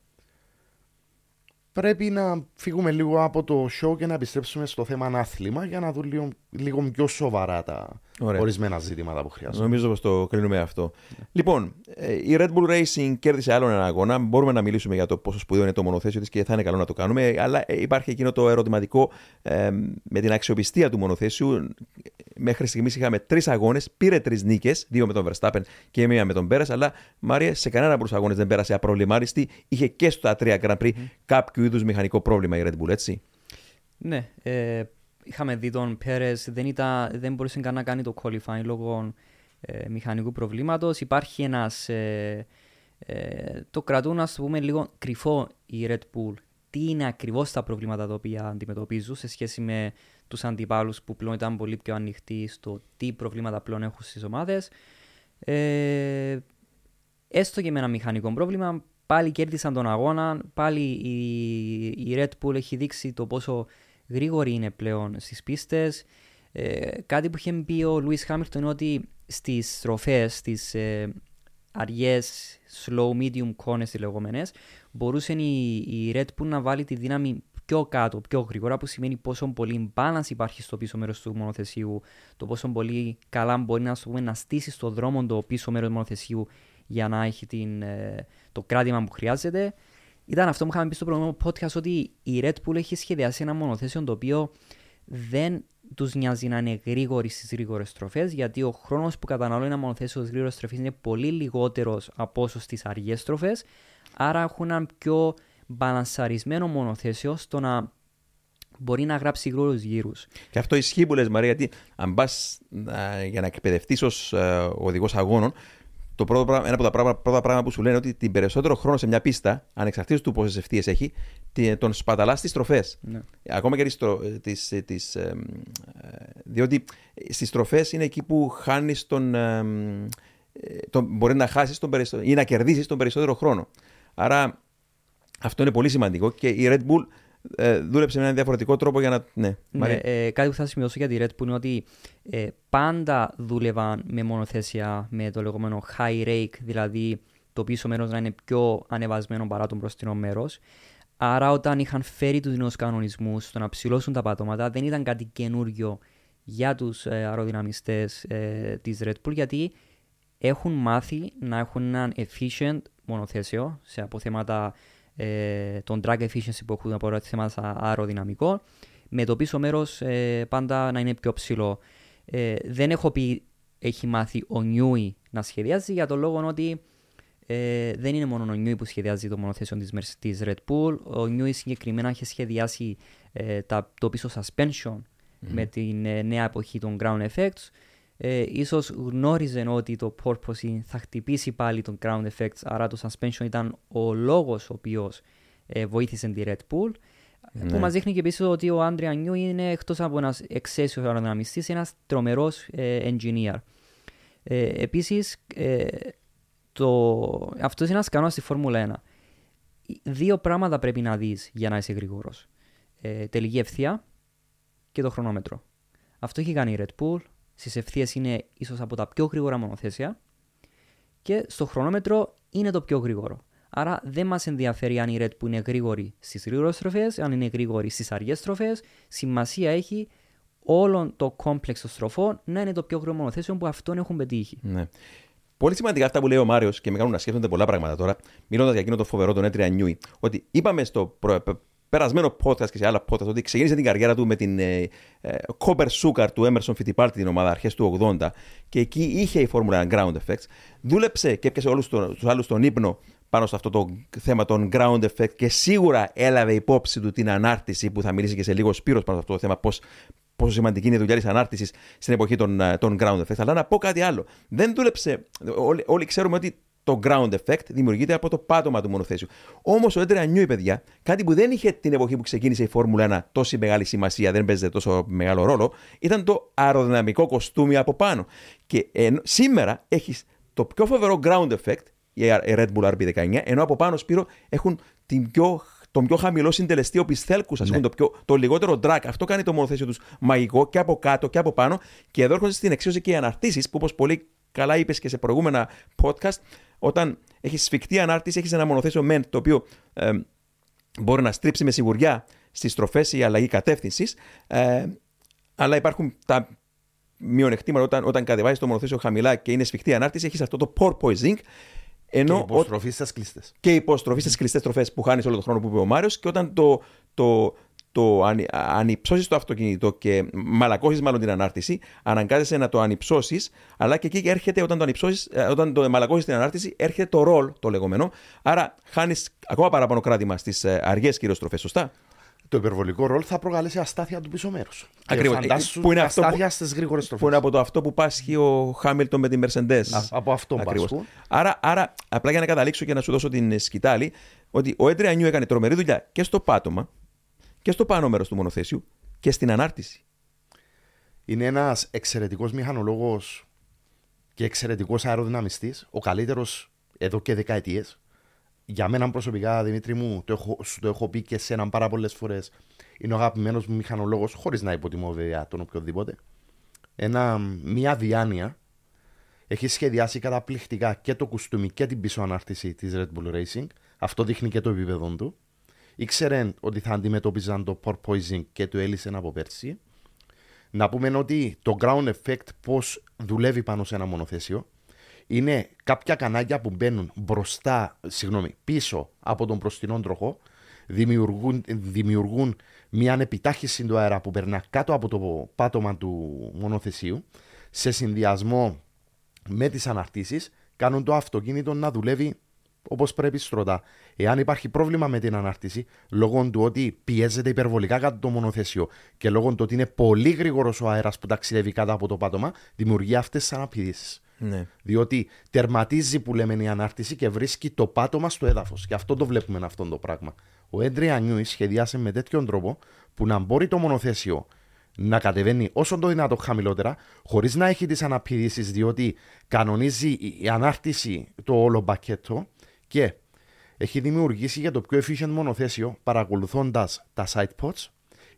Πρέπει να φύγουμε λίγο από το show και να επιστρέψουμε στο θέμα άθλημα για να δούμε λίγο, λίγο πιο σοβαρά τα Ωραία. ορισμένα ζητήματα που χρειάζονται. Νομίζω πως το κρίνουμε αυτό. Λοιπόν, ε, η Red Bull Racing κέρδισε άλλον ένα αγώνα. Μπορούμε να μιλήσουμε για το πόσο σπουδαίο είναι το μονοθέσιο της και θα είναι καλό να το κάνουμε. Αλλά ε, υπάρχει εκείνο το ερωτηματικό ε, με την αξιοπιστία του μονοθέσιου. Μέχρι στιγμής είχαμε τρεις αγώνες, πήρε τρεις νίκες, δύο με τον Verstappen και μία με τον Πέρας. Αλλά Μάρια σε κανένα από τους αγώνες δεν πέρασε απροβλημάριστη. Είχε και στα τρία Grand Prix κάποιο είδους μηχανικό πρόβλημα η Red Bull, έτσι. Ναι, ε, είχαμε δει τον Πέρες, δεν, ήταν, δεν μπορούσε καν να κάνει το qualifying λόγω ε, μηχανικού προβλήματος. Υπάρχει ένας, ε, ε, το κρατούν ας το πούμε λίγο κρυφό η Red Bull. Τι είναι ακριβώς τα προβλήματα τα οποία αντιμετωπίζουν σε σχέση με τους αντιπάλους που πλέον ήταν πολύ πιο ανοιχτοί στο τι προβλήματα πλέον έχουν στις ομάδες. Ε, έστω και με ένα μηχανικό πρόβλημα, πάλι κέρδισαν τον αγώνα, πάλι η, η Red Bull έχει δείξει το πόσο γρήγορη είναι πλέον στις πίστες. Ε, κάτι που είχε πει ο Λουίς Χάμιλτον είναι ότι στις στροφές, στις ε, αργές slow-medium κόνες οι λεγόμενες, μπορούσε η, η Red Bull να βάλει τη δύναμη πιο κάτω, πιο γρήγορα, που σημαίνει πόσο πολύ balance υπάρχει στο πίσω μέρος του μονοθεσίου, το πόσο πολύ καλά μπορεί να, ας πούμε, να στήσει στο δρόμο το πίσω μέρος του μονοθεσίου για να έχει την, ε, το κράτημα που χρειάζεται. Ήταν αυτό που είχαμε πει στο προηγούμενο podcast ότι η Red Bull έχει σχεδιάσει ένα μονοθέσιο το οποίο δεν τους νοιάζει να είναι γρήγοροι στις γρήγορες στροφές, γιατί ο χρόνος που καταναλώνει ένα μονοθέσιο στις γρήγορες στροφές είναι πολύ λιγότερος από όσο στις αργές στροφές. Άρα έχουν ένα πιο μπαλανσαρισμένο μονοθέσιο στο να μπορεί να γράψει γρήγορους γύρους. Και αυτό ισχύει που λες Μαρία, γιατί αν πας για να εκπαιδευτείς ως οδηγός αγώνων, το πρώτο, πράγμα- ένα από τα πράγματα, πρώτα πράγματα που σου λένε ότι την περισσότερο χρόνο σε μια πίστα, ανεξαρτήτως του πόσες ευθείες έχει, τι- τον σπαταλάς στις στροφές. Ναι. Ακόμα και τις, στρο- τις, ε, τις, ε, ε, διότι στις στροφές είναι εκεί που χάνεις τον. ε, ε, τον μπορεί να χάσεις τον περισσότερο, ή να κερδίσεις τον περισσότερο χρόνο. Άρα αυτό είναι πολύ σημαντικό και η Red Bull ε, δούλεψε με έναν διαφορετικό τρόπο για να. Ναι, Ναι, Μαρία. ε, κάτι που θα σημειώσω για τη Red Bull είναι ότι ε, πάντα δούλευαν με μονοθέσια με το λεγόμενο high rake, δηλαδή το πίσω μέρος να είναι πιο ανεβασμένο παρά το μπροστινό μέρος. Άρα όταν είχαν φέρει τους νέους κανονισμούς στο να ψηλώσουν τα πατώματα δεν ήταν κάτι καινούριο για τους ε, αεροδυναμιστές ε, της Red Bull γιατί έχουν μάθει να έχουν έναν efficient μονοθέσιο σε αποθέματα ε, των drag efficiency που έχουν από θέματα αεροδυναμικό με το πίσω μέρος ε, πάντα να είναι πιο ψηλό. Ε, δεν έχω πει έχει μάθει ο Νιούι να σχεδιάζει για τον λόγο ότι ε, δεν είναι μόνο ο Νιούι που σχεδιάζει το μονοθέσιο της, Mercedes- της Red Bull. Ο Νιούι συγκεκριμένα έχει σχεδιάσει ε, τα, το πίσω suspension με την ε, νέα εποχή των ground effects. Ε, ίσως γνώριζε ότι το porpoising θα χτυπήσει πάλι τον ground effects, άρα το suspension ήταν ο λόγος ο οποίος ε, βοήθησε τη Red Bull. Που μας δείχνει και επίσης ότι ο Άντρια Νιού είναι εκτός από ένας εξαίσιος αεροδυναμιστής, ένας τρομερός ε, engineer. Ε, επίσης, ε, το... αυτός είναι ένας κανόνας στη Φόρμουλα 1. Δύο πράγματα πρέπει να δεις για να είσαι γρήγορος. Ε, τελική ευθεία και το χρονόμετρο. Αυτό έχει κάνει η Red Bull. Στις ευθείες είναι ίσως από τα πιο γρήγορα μονοθέσια και στο χρονόμετρο είναι το πιο γρήγορο. Άρα δεν μας ενδιαφέρει αν η Red Bull είναι γρήγορη στις γρήγορες στροφές, αν είναι γρήγορη στις αργές στροφές. Σημασία έχει όλο το κόμπλεξ των στροφών να είναι το πιο γρήγορο μονοθέσιο που αυτόν έχουν πετύχει. Ναι. Πολύ σημαντικά αυτά που λέει ο Μάριος και με κάνουν να σκέφτονται πολλά πράγματα τώρα, μιλώντας για εκείνο το φοβερό τον Έτρια Νιούι. Ότι είπαμε στο προ- πε- περασμένο podcast και σε άλλα podcast ότι ξεκίνησε την καριέρα του με την ε, ε, Copper Sugar του Emerson Fittipaldi την ομάδα αρχές του 80 και εκεί είχε η φόρμουλα ground effects. Δούλεψε και έπιασε όλους τους άλλους τον ύπνο πάνω σε αυτό το θέμα των ground effect και σίγουρα έλαβε υπόψη του την ανάρτηση που θα μιλήσει και σε λίγο Σπύρος πάνω σε αυτό το θέμα, πώς, πόσο σημαντική είναι η δουλειά της ανάρτησης στην εποχή των, ε, των ground effects. Αλλά να πω κάτι άλλο. Δεν δούλεψε. Όλοι, όλοι ξέρουμε ότι το ground effect δημιουργείται από το πάτωμα του μονοθέσιου. Όμως ο Έντρεα Νιούι, παιδιά, κάτι που δεν είχε την εποχή που ξεκίνησε η Φόρμουλα 1 τόση μεγάλη σημασία, δεν παίζεται τόσο μεγάλο ρόλο, ήταν το αεροδυναμικό κοστούμι από πάνω. Και εν- σήμερα έχεις το πιο φοβερό ground effect, η Red Bull RB19, ενώ από πάνω Σπύρο έχουν την πιο τον πιο χαμηλό συντελεστή οπισθέλκου, ας πούμε, Ναι. το, πιο, το λιγότερο drag. Αυτό κάνει το μονοθέσιο τους μαγικό και από κάτω και από πάνω. Και εδώ έρχονται στην εξίωση και οι αναρτήσεις, που όπως πολύ καλά είπες και σε προηγούμενα podcast, όταν έχεις σφιχτή ανάρτηση, έχεις ένα μονοθέσιο μεν το οποίο ε, μπορεί να στρίψει με σιγουριά στις στροφές η αλλαγή κατεύθυνσης. Ε, αλλά υπάρχουν τα μειονεκτήματα όταν, όταν κατεβάζεις το μονοθέσιο χαμηλά και είναι σφιχτή ανάρτηση, έχεις αυτό το porpoising. Και Ενώ ο- υποστροφή στις κλειστές. και υποστροφή στις κλειστές τροφέ που χάνεις όλο τον χρόνο που είπε ο Μάριος και όταν το, το, το ανυ, ανυψώσεις το αυτοκίνητο και μαλακώσεις μάλλον την ανάρτηση, αναγκάζεσαι να το ανυψώσεις, αλλά και εκεί έρχεται όταν το, ανυψώσεις, ε, όταν το μαλακώσεις την ανάρτηση, έρχεται το ρολ το λεγόμενο. Άρα χάνεις ακόμα παραπάνω κράτημα στις αργές κυρίω τροφέ, σωστά; Το υπερβολικό ρολ θα προκαλέσει αστάθεια του πίσω μέρους. Ακριβώς. Φαντάσου Που είναι και αυτό που- αστάθεια στις γρήγορες Που τροφέ. είναι από το αυτό που πάσχει ο Χάμιλτον με τη Mercedes. Α, από αυτό Ακριβώς. πάσχουν. Άρα, άρα, απλά για να καταλήξω και να σου δώσω την σκητάλη, ότι ο Έντρια Νιού έκανε τρομερή δουλειά και στο πάτωμα και στο πάνω μέρος του μονοθέσιου και στην ανάρτηση. Είναι ένας εξαιρετικός μηχανολόγος και εξαιρετικός αεροδυναμιστής. Ο καλύτερος εδώ και δεκαετίες. Για μένα προσωπικά, Δημήτρη μου, το έχω, σου το έχω πει και σε έναν πάρα πολλές φορές. Είναι ο αγαπημένος μου μηχανολόγος, χωρίς να υποτιμώ βέβαια τον οποιοδήποτε. Ένα, μια διάνοια. Έχει σχεδιάσει καταπληκτικά και το κουστούμι και την πίσω ανάρτηση της Red Bull Racing. Αυτό δείχνει και το επίπεδο του. Ήξερε ότι θα αντιμετώπιζαν το porpoising και το έλυσε από πέρσι. Να πούμε ότι το ground effect πώς δουλεύει πάνω σε ένα μονοθέσιο είναι κάποια κανάλια που μπαίνουν μπροστά, συγγνώμη, πίσω από τον προστινό τροχό, δημιουργούν, δημιουργούν μια επιτάχυση του αέρα που περνά κάτω από το πάτωμα του μονοθεσίου, σε συνδυασμό με τις αναρτήσεις, κάνουν το αυτοκίνητο να δουλεύει όπως πρέπει στρωτά. Εάν υπάρχει πρόβλημα με την ανάρτηση, λόγω του ότι πιέζεται υπερβολικά κάτω το μονοθέσιο και λόγω του ότι είναι πολύ γρήγορος ο αέρας που ταξιδεύει κάτω από το πάτωμα, δημιουργεί αυτές τις αναπηδήσεις. Ναι. Διότι τερματίζει που λέμε η ανάρτηση και βρίσκει το πάτωμα στο έδαφος. Και αυτό το βλέπουμε αυτό το πράγμα. Ο Έντρια Νιούι σχεδιάσε με τέτοιον τρόπο που να μπορεί το μονοθέσιο να κατεβαίνει όσο το δυνατό χαμηλότερα, χωρίς να έχει τις αναπηδήσεις, διότι κανονίζει η ανάρτηση το όλο πακέτο και έχει δημιουργήσει για το πιο efficient μονοθέσιο παρακολουθώντας τα side pods,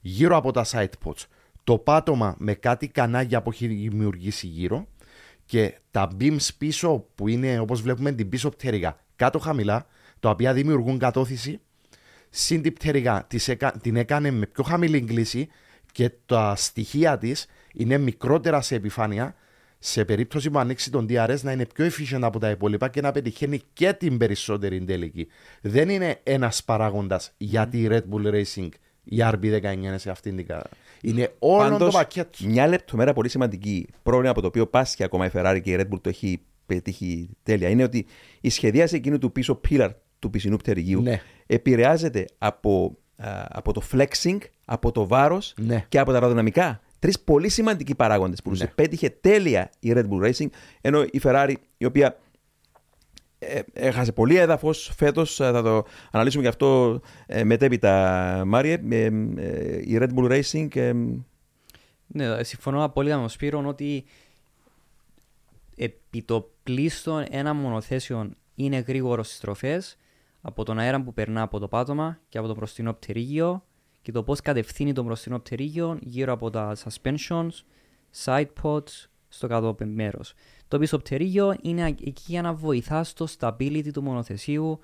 γύρω από τα side pods, το πάτωμα με κάτι κανάλια που έχει δημιουργήσει γύρω και τα beams πίσω που είναι όπως βλέπουμε την πίσω πτέρυγα κάτω χαμηλά, τα οποία δημιουργούν κατώθηση, συν την πτέρυγα της έκα- την έκανε με πιο χαμηλή κλίση και τα στοιχεία της είναι μικρότερα σε επιφάνεια σε περίπτωση που ανοίξει τον DRS να είναι πιο efficient από τα υπόλοιπα και να πετυχαίνει και την περισσότερη τελική. Δεν είναι ένας παράγοντας γιατί η Red Bull Racing η RB19 είναι σε αυτήν την κα... Είναι όλο το Πάντως, πακέτο. μια λεπτομέρεια πολύ σημαντική, πρόβλημα από το οποίο πάσχει ακόμα η Ferrari και η Red Bull το έχει πετύχει τέλεια, είναι ότι η σχεδίαση εκείνου του πίσω pillar του πισινού πτεργίου Ναι. επηρεάζεται από, α, από το flexing, από το βάρος Ναι. και από τα αεροδυναμικά. Τρεις πολύ σημαντικοί παράγοντες που τους πέτυχε τέλεια η Red Bull Racing, ενώ η Ferrari, η οποία ε, έχασε πολύ έδαφος φέτος. Θα το αναλύσουμε γι' αυτό ε, μετέπειτα, Μάριε. Ε, ε, η Red Bull Racing. ε, Ναι, συμφωνώ απόλυτα με τον Σπύρο ότι επί το πλήστον ένα μονοθέσιο είναι γρήγορο στις στροφέ από τον αέρα που περνά από το πάτωμα και από το μπροστινό πτερίγιο και το πώς κατευθύνει το μπροστινό πτερίγιο γύρω από τα suspensions, side pods στο κάτω μέρος. Το πίσω πτερίγιο είναι εκεί για να βοηθά στο stability του μονοθεσίου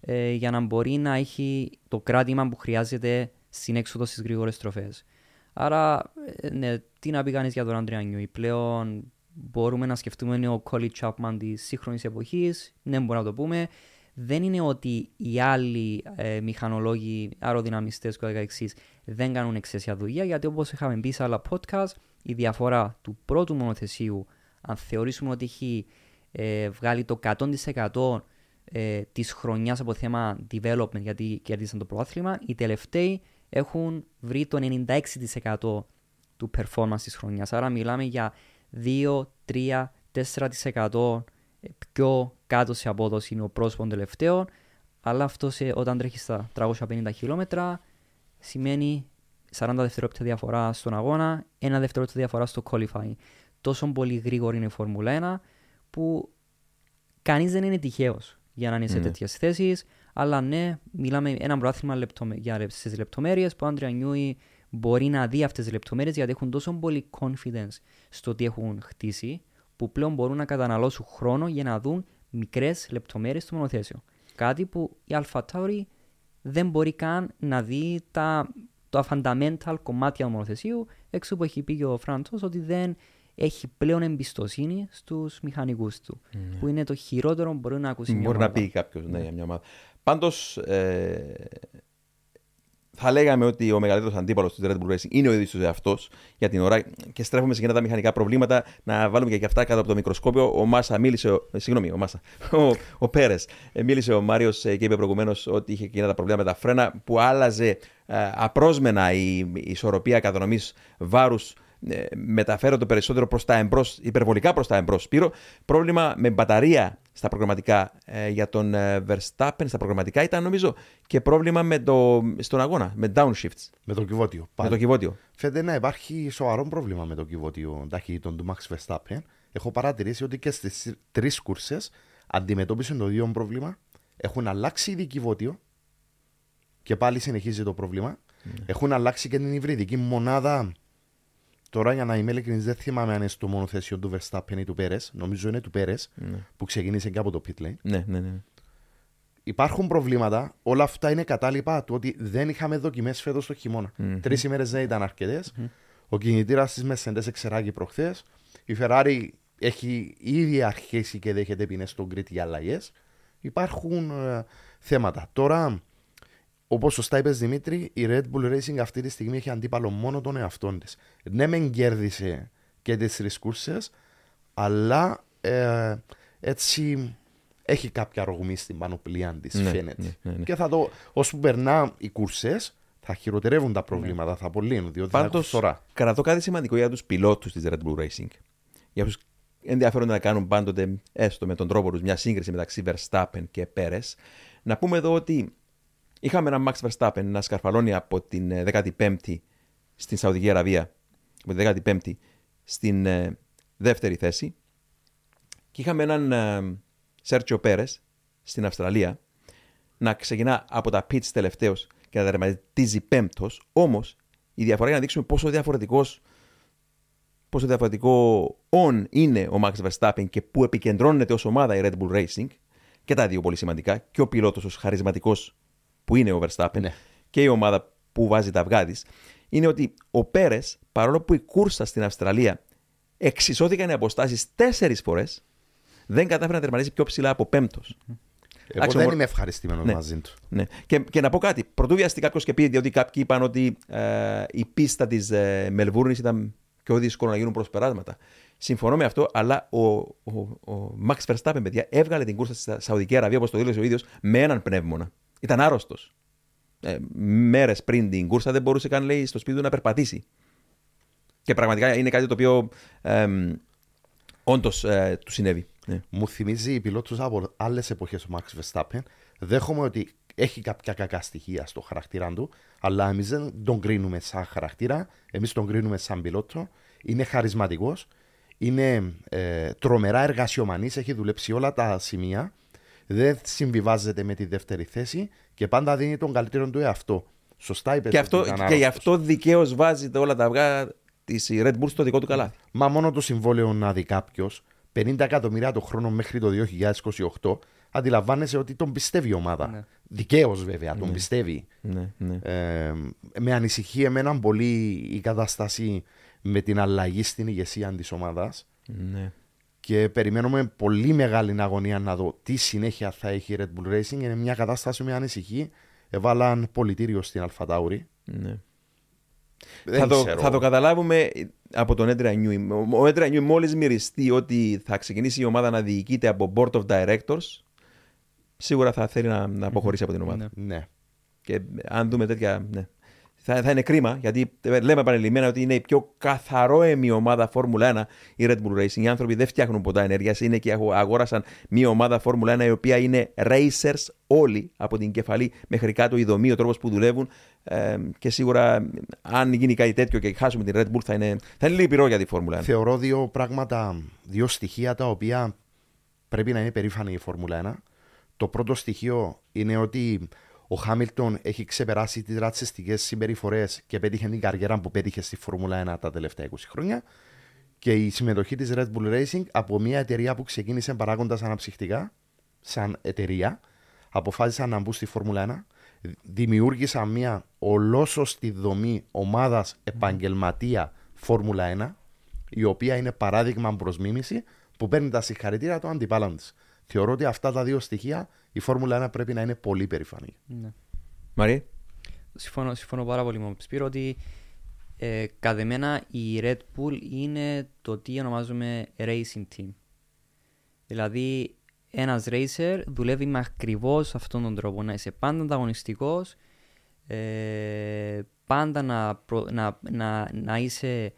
ε, για να μπορεί να έχει το κράτημα που χρειάζεται στην έξοδο στις γρήγορες στροφές. Άρα, ε, ναι, τι να πει κανείς για τον Άντρια Νιούι. Πλέον μπορούμε να σκεφτούμε είναι ο Κόλλι Chapman της σύγχρονης εποχής. Ναι, μπορούμε να το πούμε. Δεν είναι ότι οι άλλοι ε, μηχανολόγοι, αεροδυναμιστές και το εξής δεν κάνουν εξαίσια δουλειά, γιατί όπως είχαμε πει σε άλλα podcast, η διαφορά του πρώτου μονοθεσίου, αν θεωρήσουμε ότι έχει ε, βγάλει το 100% ε, της χρονιάς από θέμα development γιατί κέρδισαν το πρόθλημα, οι τελευταίοι έχουν βρει το 96% του performance της χρονιάς. Άρα μιλάμε για 2, 3, 4% πιο κάτω σε απόδοση είναι ο πρώτος των τελευταίων, αλλά αυτό σε, όταν τρέχει στα 350 χιλιόμετρα σημαίνει 40 δευτερόλεπτα διαφορά στον αγώνα, ένα δευτερόλεπτο διαφορά στο qualifying. Τόσο πολύ γρήγορη είναι η Φόρμουλα 1 που κανείς δεν είναι τυχαίος για να είναι σε Ναι. τέτοιες θέσεις. Αλλά ναι, μιλάμε ένα πρόθυμα λεπτομε... για στις λεπτομέρειες που ο Άντρια Νιούι μπορεί να δει αυτές τις λεπτομέρειες γιατί έχουν τόσο πολύ confidence στο τι έχουν χτίσει, που πλέον μπορούν να καταναλώσουν χρόνο για να δουν μικρές λεπτομέρειες στο μονοθέσιο. Κάτι που η AlphaTauri δεν μπορεί καν να δει τα, τα fundamental κομμάτια του μονοθεσίου, έξω που έχει πει και ο Φραντός ότι δεν έχει πλέον εμπιστοσύνη στους μηχανικούς του. Mm. Που είναι το χειρότερο που μπορεί να ακούσει Μπορεί να πει κάποιος, ναι, για μια ομάδα. Πάντως, ε, θα λέγαμε ότι ο μεγαλύτερος αντίπαλος του Red Bull Racing είναι ο ίδιος του εαυτός για την ώρα και στρέφουμε σε εκείνα τα μηχανικά προβλήματα να βάλουμε και αυτά κάτω από το μικροσκόπιο. Ο Μάσα μίλησε, ο, ε, συγγνώμη, ο Μάσα, [LAUGHS] ο, ο Πέρες, ε, μίλησε ο Μάριος ε, και είπε προηγουμένως ότι είχε εκείνα τα προβλήματα με τα φρένα που άλλαζε απρόσμενα η, η ισορροπία κατανομής βάρους ε, μεταφέρω το περισσότερο προς τα εμπρός, υπερβολικά προς τα εμπρός. Σπύρο, πρόβλημα με μπαταρία στα προγραμματικά ε, για τον ε, Verstappen στα προγραμματικά ήταν νομίζω και πρόβλημα με το, στον αγώνα, με downshifts. Με το κυβότιο. Με το κυβότιο. Φαίνεται να υπάρχει σοβαρό πρόβλημα με το κυβότιο ταχύτητων του Max Verstappen. Έχω παρατηρήσει ότι και στις τρεις κούρσες αντιμετώπισε το ίδιο πρόβλημα. Έχουν αλλάξει ήδη κυβότιο και πάλι συνεχίζει το πρόβλημα. Mm. Έχουν αλλάξει και την υβριδική μονάδα Τώρα για να είμαι ειλικρινής, δεν θυμάμαι αν είναι στο μονοθέσιο του Verstappen ή του Πέρες. Νομίζω είναι του Πέρες ναι. που ξεκίνησε και από το pit lane. Ναι, ναι, ναι. Υπάρχουν προβλήματα. Όλα αυτά είναι κατάλοιπα του ότι δεν είχαμε δοκιμές φέτος το χειμώνα. Mm-hmm. Τρεις ημέρες δεν ήταν αρκετές. Mm-hmm. Ο κινητήρας της Μεσεντέ εξεράγει προχθές. Η Ferrari έχει ήδη αρχίσει και δέχεται ποινές στον Κρήτη για αλλαγές. Υπάρχουν ε, θέματα. Τώρα Όπως σωστά είπες Δημήτρη, η Red Bull Racing αυτή τη στιγμή έχει αντίπαλο μόνο τον εαυτό της. Ναι, μεν κέρδισε και τις τρεις κούρσες, αλλά ε, έτσι έχει κάποια ρογμή στην πανοπλία της, ναι, φαίνεται. Ναι, ναι, ναι. και θα το, όσο περνά οι κούρσες, θα χειροτερεύουν τα προβλήματα, ναι. θα απολύουν. Διότι Πάντως, θα κρατώ κάτι σημαντικό για τους πιλότους της Red Bull Racing. Για του ενδιαφέρονται να κάνουν πάντοτε, έστω με τον τρόπο τους, μια σύγκριση μεταξύ Verstappen και Pérez. Να πούμε εδώ ότι Είχαμε ένα Max Verstappen να σκαρφαλώνει από την 15η ε, στην Σαουδική Αραβία, από την 15η στην ε, δεύτερη θέση. Και είχαμε έναν Σέρτσιο Πέρες στην Αυστραλία να ξεκινά από τα pits τελευταίος και να τερματίζει πέμπτος. Όμως η διαφορά για να δείξουμε πόσο διαφορετικός πόσο διαφορετικό on είναι ο Max Verstappen και πού επικεντρώνεται ως ομάδα η Red Bull Racing και τα δύο πολύ σημαντικά και ο πιλότος ως χαρισματικός που είναι ο Verstappen ναι. και η ομάδα που βάζει τα αυγά της, είναι ότι ο Πέρες, παρόλο που η κούρσα στην Αυστραλία εξισώθηκαν οι αποστάσεις τέσσερις φορές, δεν κατάφερε να τερματίσει πιο ψηλά από πέμπτος. Εγώ δεν είμαι ευχαριστημένος ναι, μαζί του. Ναι. Και, και να πω κάτι. Πρωτού βιαστεί κάποιος και πει, διότι κάποιοι είπαν ότι ε, η πίστα της ε, Μελβούρνης ήταν πιο δύσκολο να γίνουν προσπεράσματα. Συμφωνώ με αυτό, αλλά ο, ο, ο Max Verstappen, παιδιά, έβγαλε την κούρσα στη Σαουδική Αραβία, όπως το δήλωσε ο ίδιος, με έναν πνεύμονα. Ήταν άρρωστος. Ε, Μέρες πριν την κούρσα δεν μπορούσε καν λέει, στο σπίτι του να περπατήσει. Και πραγματικά είναι κάτι το οποίο ε, όντως ε, του συνέβη. Ναι. Μου θυμίζει η πιλότου από άλλες εποχές ο Max Verstappen. Δέχομαι ότι έχει κάποια κακά στοιχεία στο χαρακτήρα του, αλλά εμείς δεν τον κρίνουμε σαν χαρακτήρα, εμείς τον κρίνουμε σαν πιλότο. Είναι χαρισματικός, είναι ε, τρομερά εργασιομανής, έχει δουλέψει όλα τα σημεία δεν συμβιβάζεται με τη δεύτερη θέση και πάντα δίνει τον καλύτερο του εαυτό. Σωστά είπε. Και, αυτό, και γι' αυτό δικαίως βάζει όλα τα αυγά της Red Bull στο δικό του καλάθι. Μα μόνο το συμβόλαιο να δει κάποιος 50 εκατομμύρια το χρόνο μέχρι το 2028, αντιλαμβάνεσαι ότι τον πιστεύει η ομάδα. Ναι. Δικαίως βέβαια, τον ναι. πιστεύει. Ναι, ναι. Ε, με ανησυχεί εμένα πολύ η κατάσταση με την αλλαγή στην ηγεσία της ομάδας. Ναι και περιμένουμε πολύ μεγάλη αγωνία να δω τι συνέχεια θα έχει η Red Bull Racing. Είναι μια κατάσταση με ανησυχεί. Έβαλαν πολιτήριο στην Αλφατάουρη. Ναι. Θα το, θα το καταλάβουμε από τον Έντρια Νιούι. Ο Έντρια Νιούι μόλις μυριστεί ότι θα ξεκινήσει η ομάδα να διοικείται από Board of Directors, σίγουρα θα θέλει να, να αποχωρήσει από την ομάδα. Ναι. ναι. Και αν δούμε τέτοια. Ναι θα, θα είναι κρίμα, γιατί λέμε επανελειμμένα ότι είναι η πιο καθαρόεμη ομάδα Φόρμουλα 1 η Red Bull Racing. Οι άνθρωποι δεν φτιάχνουν ποτά ενέργειας, είναι και αγόρασαν μια ομάδα Φόρμουλα 1 η οποία είναι racers όλοι από την κεφαλή μέχρι κάτω, η δομή, ο τρόπος που δουλεύουν. Ε, και σίγουρα, αν γίνει κάτι τέτοιο και χάσουμε την Red Bull, θα είναι, θα είναι λίγο για τη Φόρμουλα 1. Θεωρώ δύο πράγματα, δύο στοιχεία τα οποία πρέπει να είναι περήφανη η Φόρμουλα 1. Το πρώτο στοιχείο είναι ότι ο Χάμιλτον έχει ξεπεράσει τις ρατσιστικές συμπεριφορές και πέτυχε την καριέρα που πέτυχε στη Φόρμουλα 1 τα τελευταία 20 χρόνια. Και η συμμετοχή της Red Bull Racing από μια εταιρεία που ξεκίνησε παράγοντας αναψυχτικά, σαν εταιρεία, αποφάσισαν να μπουν στη Φόρμουλα 1. Δημιούργησαν μια ολόσωστη δομή ομάδας επαγγελματία Φόρμουλα 1, η οποία είναι παράδειγμα προς μίμηση που παίρνει τα συγχαρητήρια των αντιπάλων τη. Θεωρώ ότι αυτά τα δύο στοιχεία η Φόρμουλα 1 πρέπει να είναι πολύ περηφανή. Ναι. Μαρή. Συμφωνώ, συμφωνώ πάρα πολύ με τον Σπύρο ότι ε, κατά εμένα η Red Bull είναι το τι ονομάζουμε racing team. Δηλαδή ένας racer δουλεύει με ακριβώς αυτόν τον τρόπο. Να είσαι πάντα ανταγωνιστικός, ε, πάντα να, προ, να, να, να είσαι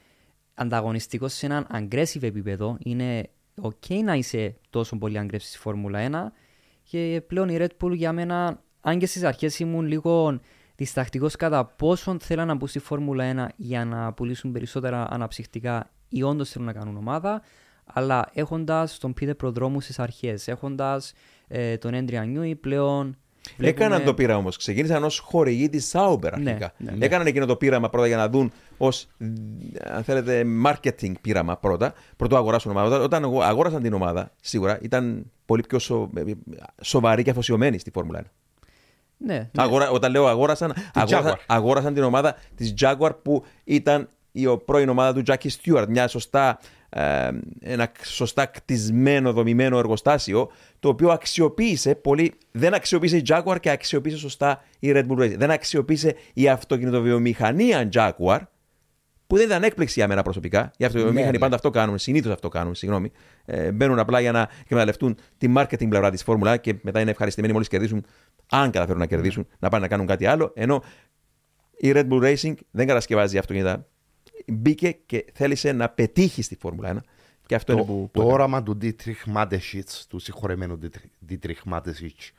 ανταγωνιστικός σε έναν aggressive επίπεδο. Είναι ok να είσαι τόσο πολύ aggressive στη Φόρμουλα 1 και πλέον η Red Bull για μένα, αν και στις αρχές ήμουν λίγο διστακτικός κατά πόσον θέλαν να μπουν στη Φόρμουλα 1 για να πουλήσουν περισσότερα αναψυχτικά ή όντως θέλουν να κάνουν ομάδα. Αλλά έχοντας τον Πίτερ Προδρόμου στις αρχές, έχοντας ε, τον Έντρια Νιούι πλέον. Βλέπουμε... Έκαναν το πείραμα όμως. Ξεκίνησαν ως χορηγοί της Sauber Ναι, αρχικά. ναι, ναι. Έκαναν εκείνο το πείραμα πρώτα για να δουν ως αν θέλετε marketing πείραμα πρώτα. Πρωτού αγοράσουν ομάδα. Όταν αγο- αγόρασαν την ομάδα, σίγουρα ήταν πολύ πιο σο... σοβαροί και αφοσιωμένοι στη Φόρμουλα 1. Ναι, Αγορα... Όταν λέω αγόρασαν, αγόρασαν, Jaguar. αγόρασαν την ομάδα της Jaguar που ήταν η ο- πρώην ομάδα του Jackie Stewart. Μια σωστά, ε, ένα σωστά κτισμένο, δομημένο εργοστάσιο το οποίο αξιοποίησε πολύ. Δεν αξιοποίησε η Jaguar και αξιοποίησε σωστά η Red Bull Racing. Δεν αξιοποίησε η αυτοκινητοβιομηχανία Jaguar που δεν ήταν έκπληξη για μένα προσωπικά. Οι αυτοκινητοβιομηχανοί ναι. πάντα αυτό κάνουν, συνήθως αυτό κάνουν, συγγνώμη. Ε, μπαίνουν απλά για να εκμεταλλευτούν τη marketing πλευρά της Φόρμουλα και μετά είναι ευχαριστημένοι μόλις κερδίσουν, αν καταφέρουν να κερδίσουν, να πάνε να κάνουν κάτι άλλο. Ενώ η Red Bull Racing δεν κατασκευάζει αυτοκίνητα. Μπήκε και θέλησε να πετύχει στη Φόρμουλα 1. Και αυτό είναι Το, που. το που έκανε. όραμα του Dietrich Mateschitz, του συγχωρεμένου Dietrich- Dietrich Mateschitz,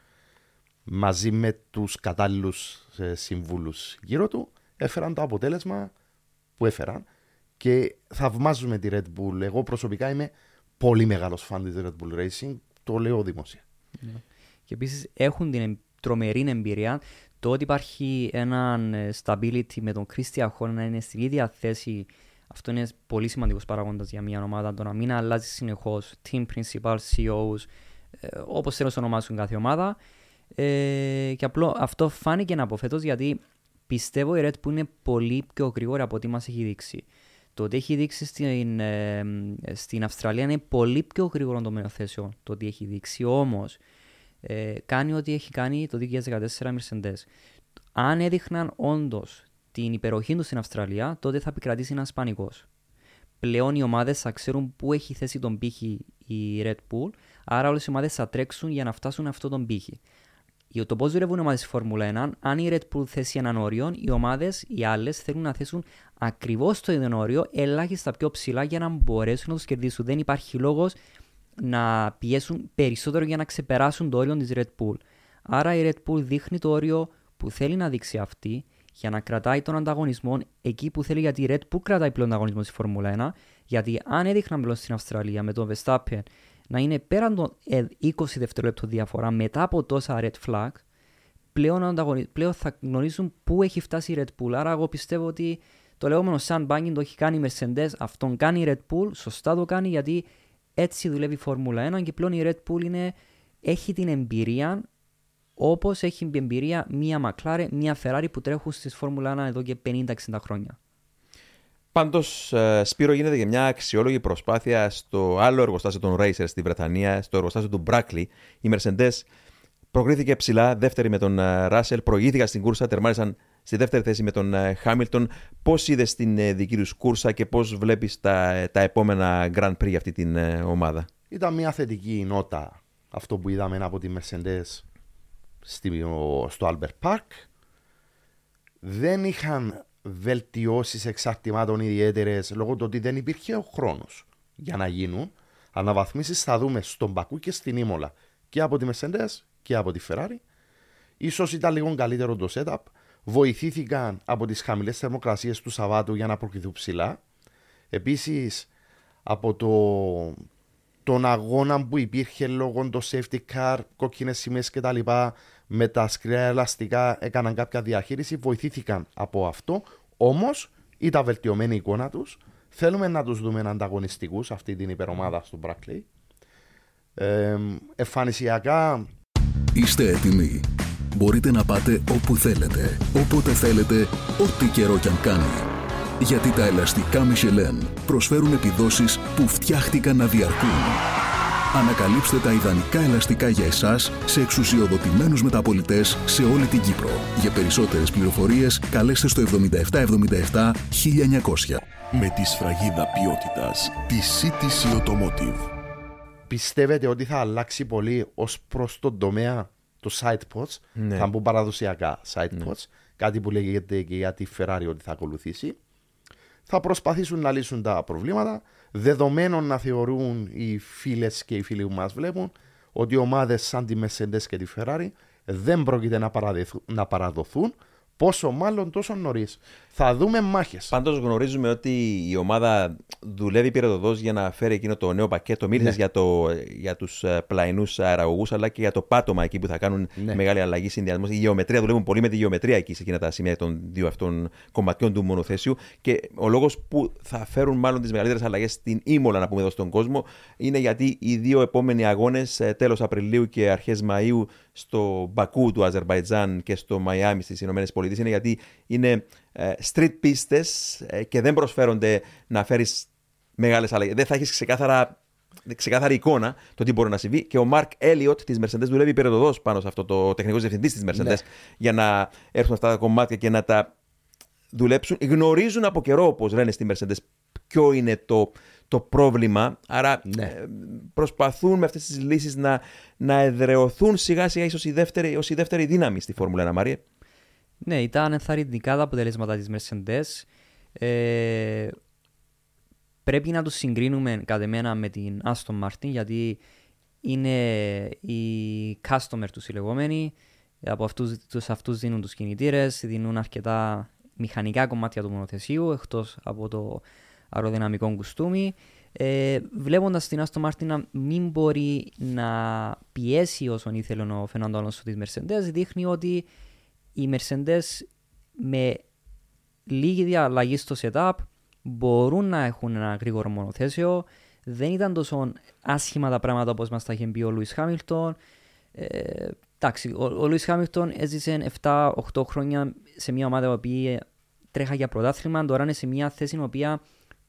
μαζί με τους κατάλληλους ε, συμβούλους γύρω του, έφεραν το αποτέλεσμα που έφεραν και θαυμάζουμε τη Red Bull. Εγώ προσωπικά είμαι πολύ μεγάλος φαν της Red Bull Racing, το λέω δημόσια. Και επίσης έχουν την εμ- τρομερή εμπειρία. Το ότι υπάρχει έναν ε, stability με τον Christian Horner να είναι στην ίδια θέση, αυτό είναι πολύ σημαντικός παράγοντας για μια ομάδα. Το να μην αλλάζει συνεχώς team principal, CEOs, ε, όπως θέλουν να ονομάσουν κάθε ομάδα. Ε, και απλό αυτό φάνηκε από φέτος γιατί πιστεύω η Red Bull είναι πολύ πιο γρήγορη από ό,τι μας έχει δείξει. Το ότι έχει δείξει στην, ε, στην Αυστραλία είναι πολύ πιο γρήγορο το μενοθέσιο το ότι έχει δείξει. Όμως, ε, κάνει ό,τι έχει κάνει το 2014 Mercedes. Αν έδειχναν όντως την υπεροχή τους στην Αυστραλία, τότε θα επικρατήσει ένας πανικός. Πλέον οι ομάδες θα ξέρουν πού έχει θέσει τον πύχη η Red Bull, άρα όλες οι ομάδες θα τρέξουν για να φτάσουν αυτό τον πύχη. Για το πώς δουλεύουν οι ομάδες στη Φόρμουλα 1, αν η Red Bull θέσει έναν όριο, οι ομάδες, οι άλλες, θέλουν να θέσουν ακριβώς το ίδιο όριο, ελάχιστα πιο ψηλά για να μπορέσουν να τους κερδίσουν. Δεν υπάρχει λόγος να πιέσουν περισσότερο για να ξεπεράσουν το όριο της Red Bull. Άρα η Red Bull δείχνει το όριο που θέλει να δείξει αυτή για να κρατάει τον ανταγωνισμό εκεί που θέλει γιατί η Red Bull κρατάει πλέον τον ανταγωνισμό στη Φόρμουλα 1 γιατί αν έδειχναν πλέον στην Αυστραλία με τον Verstappen να είναι πέραν των ε, 20 δευτερόλεπτων διαφορά μετά από τόσα red flag πλέον, ο ανταγωνι- πλέον θα γνωρίζουν πού έχει φτάσει η Red Bull. Άρα εγώ πιστεύω ότι το λεγόμενο sandbagging το έχει κάνει η Mercedes, αυτόν κάνει η Red Bull, σωστά το κάνει γιατί έτσι δουλεύει η Φόρμουλα 1 και πλέον η Red Bull είναι, έχει την εμπειρία όπως έχει την εμπειρία μία McLaren, μία Ferrari που τρέχουν στη Φόρμουλα 1 εδώ και 50-60 χρόνια. Πάντως, Σπύρο, γίνεται και μια αξιόλογη προσπάθεια στο άλλο εργοστάσιο των Racers στη Βρετανία, στο εργοστάσιο του Brackley. Η Mercedes προκρίθηκε ψηλά, δεύτερη με τον Ράσελ, προηγήθηκαν στην κούρσα, τερμάρισαν στη δεύτερη θέση με τον Χάμιλτον. Πώς είδες την ε, δική τους κούρσα και πώς βλέπεις τα, τα επόμενα Grand Prix για αυτή την ε, ομάδα; Ήταν μια θετική νότα αυτό που είδαμε από τη Mercedes στη- ο- στο Albert Park. Δεν είχαν βελτιώσεις εξαρτημάτων ιδιαίτερες λόγω του ότι δεν υπήρχε ο χρόνος για να γίνουν. Αναβαθμίσεις θα δούμε στον Πακού και στην Ήμολα και από τη Mercedes και από τη Ferrari. Ίσως ήταν λίγο καλύτερο το setup. Βοηθήθηκαν από τις χαμηλές θερμοκρασίες του Σαββάτου για να προκριθούν ψηλά. Επίσης, από το τον αγώνα που υπήρχε λόγω των safety car, κόκκινες σημαίες κτλ. Με τα σκληρά ελαστικά έκαναν κάποια διαχείριση, βοηθήθηκαν από αυτό. Όμως ήταν βελτιωμένη η εικόνα τους. Θέλουμε να τους δούμε ανταγωνιστικούς αυτή την υπερομάδα στο Brackley. Ε, εμφανισιακά Είστε έτοιμοι. Μπορείτε να πάτε όπου θέλετε, όποτε θέλετε, ό,τι καιρό κι αν κάνει. Γιατί τα ελαστικά Michelin προσφέρουν επιδόσεις που φτιάχτηκαν να διαρκούν. Ανακαλύψτε τα ιδανικά ελαστικά για εσάς σε εξουσιοδοτημένους μεταπολιτές σε όλη την Κύπρο. Για περισσότερες πληροφορίες καλέστε στο 7777 1900. Με τη σφραγίδα ποιότητας τη CTC Automotive. πιστεύετε ότι θα αλλάξει πολύ ως προς τον τομέα; Του side pods. Ναι. Θα μπουν παραδοσιακά side pods. Κάτι που λέγεται και για τη Ferrari ότι θα ακολουθήσει. Θα προσπαθήσουν να λύσουν τα προβλήματα. Δεδομένων να θεωρούν οι φίλες και οι φίλοι που μας βλέπουν ότι οι ομάδες σαν τη Mercedes και τη Ferrari δεν πρόκειται να, παραδεθ- να παραδοθούν. Πόσο μάλλον τόσο νωρίς. Θα δούμε μάχες. Πάντως γνωρίζουμε ότι η ομάδα δουλεύει πυροδοδός για να φέρει εκείνο το νέο πακέτο. Μίλησες Ναι. για, το, για τους πλαϊνούς αεραγωγούς, αλλά και για το πάτωμα εκεί που θα κάνουν Ναι. μεγάλη αλλαγή συνδυασμός. Η γεωμετρία δουλεύουν πολύ με τη γεωμετρία εκεί σε εκείνα τα σημεία των δύο αυτών κομματιών του μονοθέσιου. Και ο λόγος που θα φέρουν μάλλον τις μεγαλύτερες αλλαγές στην Ήμολα, να πούμε εδώ στον κόσμο, είναι γιατί οι δύο επόμενοι αγώνες, τέλος Απριλίου και αρχές Μαου, στο Μπακού του Αζερβαϊτζάν και στο Μαϊάμι στις ΗΠΑ, είναι γιατί είναι ε, street πίστες ε, και δεν προσφέρονται να φέρεις μεγάλες αλλαγές. Δεν θα έχεις ξεκάθαρα ξεκάθαρη εικόνα το τι μπορεί να συμβεί και ο Μαρκ Έλιοτ της Mercedes δουλεύει υπεροδοδό πάνω σε αυτό το τεχνικός διευθυντής της Mercedes Ναι. για να έρθουν αυτά τα κομμάτια και να τα δουλέψουν. Γνωρίζουν από καιρό, όπω λένε στη Mercedes, ποιο είναι το, το πρόβλημα. Άρα Ναι. ε, προσπαθούν με αυτές τις λύσεις να, να εδρεωθούν σιγά σιγά ίσως η, δεύτερη- ως η δεύτερη δύναμη στη Φόρμουλα 1, Μαρία. Ναι, ήταν ενθαρρυντικά τα αποτελέσματα της Mercedes. Ε, πρέπει να τους συγκρίνουμε κατά εμένα με την Aston Martin γιατί είναι οι customer τους οι λεγόμενοι. Από αυτούς, τους αυτούς δίνουν τους κινητήρες, δίνουν αρκετά μηχανικά κομμάτια του μονοθεσίου εκτός από το αεροδυναμικό κουστούμι. Ε, Βλέποντας την Aston Martin να μην μπορεί να πιέσει όσον ήθελε ο Φερνάντο Αλόνσο της Mercedes, δείχνει ότι οι Mercedes με λίγη διαλλαγή στο setup μπορούν να έχουν ένα γρήγορο μονοθέσιο. Δεν ήταν τόσο άσχημα τα πράγματα όπως μας τα είχε πει ο Λουίς Χάμιλτον. Ε, εντάξει, ο, ο Λουίς Χάμιλτον έζησε 7-8 χρόνια σε μια ομάδα η οποία τρέχα για πρωτάθλημα. Τώρα είναι σε μια θέση η οποία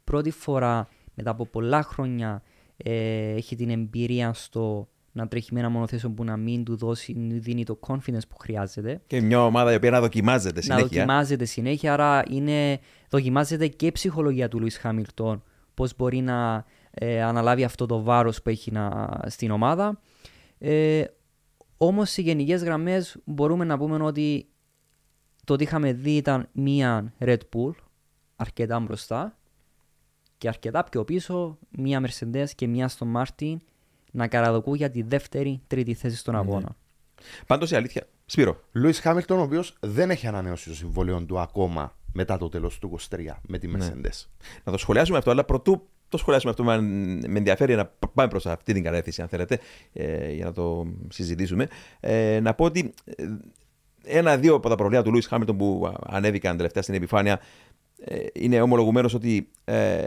πρώτη φορά μετά από πολλά χρόνια ε, έχει την εμπειρία στο να τρέχει με ένα μονοθέσιο που να μην του δώσει, δίνει το confidence που χρειάζεται Και μια ομάδα η οποία να δοκιμάζεται να συνέχεια. δοκιμάζεται συνέχεια. Άρα είναι, δοκιμάζεται και η ψυχολογία του Λουίς Χάμιλτον. Πώς μπορεί να ε, αναλάβει αυτό το βάρος που έχει να, στην ομάδα. Ε, όμως σε γενικές γραμμές μπορούμε να πούμε ότι το ότι είχαμε δει ήταν μία Red Bull αρκετά μπροστά και αρκετά πιο πίσω μία Mercedes και μία στο Martin να καραδοκούν για τη δεύτερη, τρίτη θέση στον αγώνα. Πάντως η αλήθεια. Σπύρο. Λούι Χάμιλτον, ο οποίος δεν έχει ανανεώσει το συμβόλαιο του ακόμα μετά το τέλος του 23 με τη Mercedes. Να το σχολιάσουμε αυτό, αλλά πρωτού το σχολιάσουμε αυτό, με με ενδιαφέρει να πάμε προς αυτή την κατεύθυνση, αν θέλετε, ε, για να το συζητήσουμε. Ε, να πω ότι ε, ένα-δύο από τα προβλήματα του Λούι Χάμιλτον που ανέβηκαν τελευταία στην επιφάνεια ε, είναι ομολογουμένως ότι ε,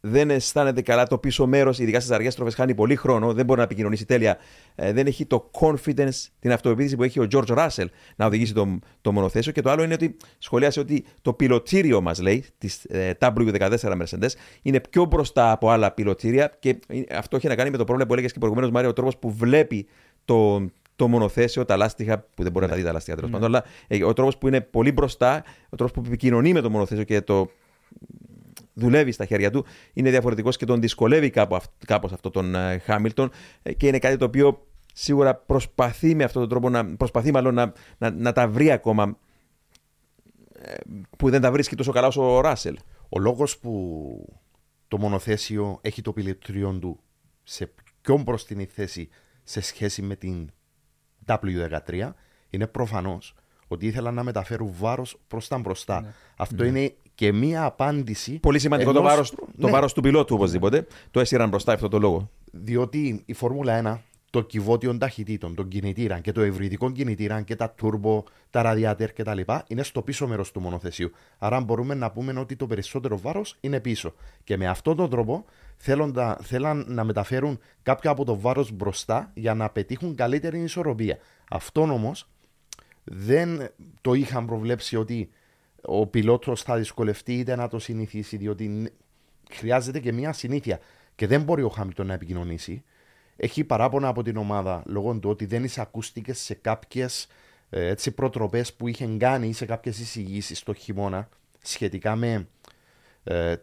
δεν αισθάνεται καλά το πίσω μέρος, ειδικά στις αργές στροφές, χάνει πολύ χρόνο, δεν μπορεί να επικοινωνήσει τέλεια. Ε, δεν έχει το confidence, την αυτοεπίθεση που έχει ο George Russell να οδηγήσει το, το μονοθέσιο. Και το άλλο είναι ότι σχολίασε ότι το πιλωτήριο μας, λέει, της ε, W14 Mercedes, είναι πιο μπροστά από άλλα πιλωτήρια. Και ε, αυτό έχει να κάνει με το πρόβλημα που έλεγες και προηγουμένως, Μάρια, ο τρόπος που βλέπει το, το μονοθέσιο, τα λάστιχα, που δεν μπορεί να τα δει τα λάστιχα τέλος πάντων, αλλά ε, ο τρόπος που είναι πολύ μπροστά, ο τρόπος που επικοινωνεί με το μονοθέσιο και το δουλεύει στα χέρια του, είναι διαφορετικός και τον δυσκολεύει κάπου, αυ- κάπως αυτό τον ε, Χάμιλτον ε, και είναι κάτι το οποίο σίγουρα προσπαθεί με αυτόν τον τρόπο, να, προσπαθεί μάλλον να, να, να τα βρει ακόμα ε, που δεν τα βρίσκει τόσο καλά όσο ο Ράσελ. Ο λόγος που το μονοθέσιο έχει το πιλωτήριο του σε πιο μπροστινή θέση σε σχέση με την W13 είναι προφανώς ότι ήθελαν να μεταφέρουν βάρος προς τα μπροστά. Αυτό είναι και μία απάντηση. Πολύ σημαντικό το ενός- βάρος, το Ναι. βάρος του πιλότου οπωσδήποτε. Το έσυραν μπροστά αυτό το λόγο. Διότι η Φόρμουλα 1, το κυβότιο ταχυτήτων, τον κινητήρα και το ευρυδικό κινητήρα και τα turbo, τα radiator κτλ. είναι στο πίσω μέρος του μονοθεσίου. Άρα μπορούμε να πούμε ότι το περισσότερο βάρος είναι πίσω. Και με αυτόν τον τρόπο θέλοντα, θέλαν να μεταφέρουν κάποιο από το βάρος μπροστά για να πετύχουν καλύτερη ισορροπία. Αυτό όμως δεν το είχαν προβλέψει ότι ο πιλότος θα δυσκολευτεί είτε να το συνηθίσει, διότι χρειάζεται και μια συνήθεια. Και δεν μπορεί ο Χάμιλτον να επικοινωνήσει. Έχει παράπονα από την ομάδα λόγω του ότι δεν εισακούστηκε σε κάποιες προτροπές που είχε κάνει ή σε κάποιες εισηγήσεις το χειμώνα σχετικά με ε,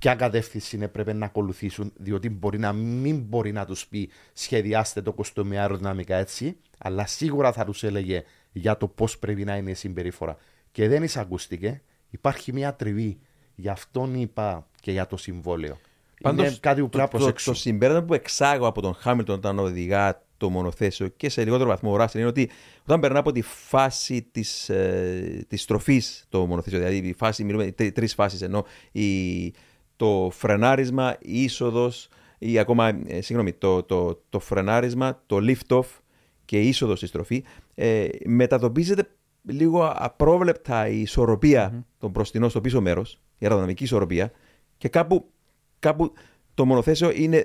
ποια κατεύθυνση έπρεπε να ακολουθήσουν, διότι μπορεί να μην μπορεί να τους πει σχεδιάστε το κοστομί αεροδυναμικά έτσι, αλλά σίγουρα θα τους έλεγε για το πώς πρέπει να είναι η συμπεριφορά. Και δεν εισακούστηκε. Υπάρχει μια τριβή. Γι' αυτόν είπα και για το συμβόλαιο. Πάντως, κάτι που πρέπει το, το, το, συμπέρασμα που εξάγω από τον Χάμιλτον όταν οδηγά το μονοθέσιο και σε λιγότερο βαθμό ο Ράσελ είναι ότι όταν περνά από τη φάση της ε, της στροφής το μονοθέσιο, δηλαδή η φάση, μιλούμε τρεις φάσεις ενώ η, το φρενάρισμα, η είσοδος ή ακόμα, ε, συγγνώμη, το, το, το φρενάρισμα, το lift-off και η είσοδος στη στροφή, ε, μετατοπίζεται λίγο απρόβλεπτα η ισορροπία mm-hmm. των μπροστινών στο πίσω μέρος, η αεροδυναμική ισορροπία, και κάπου, κάπου το μονοθέσιο είναι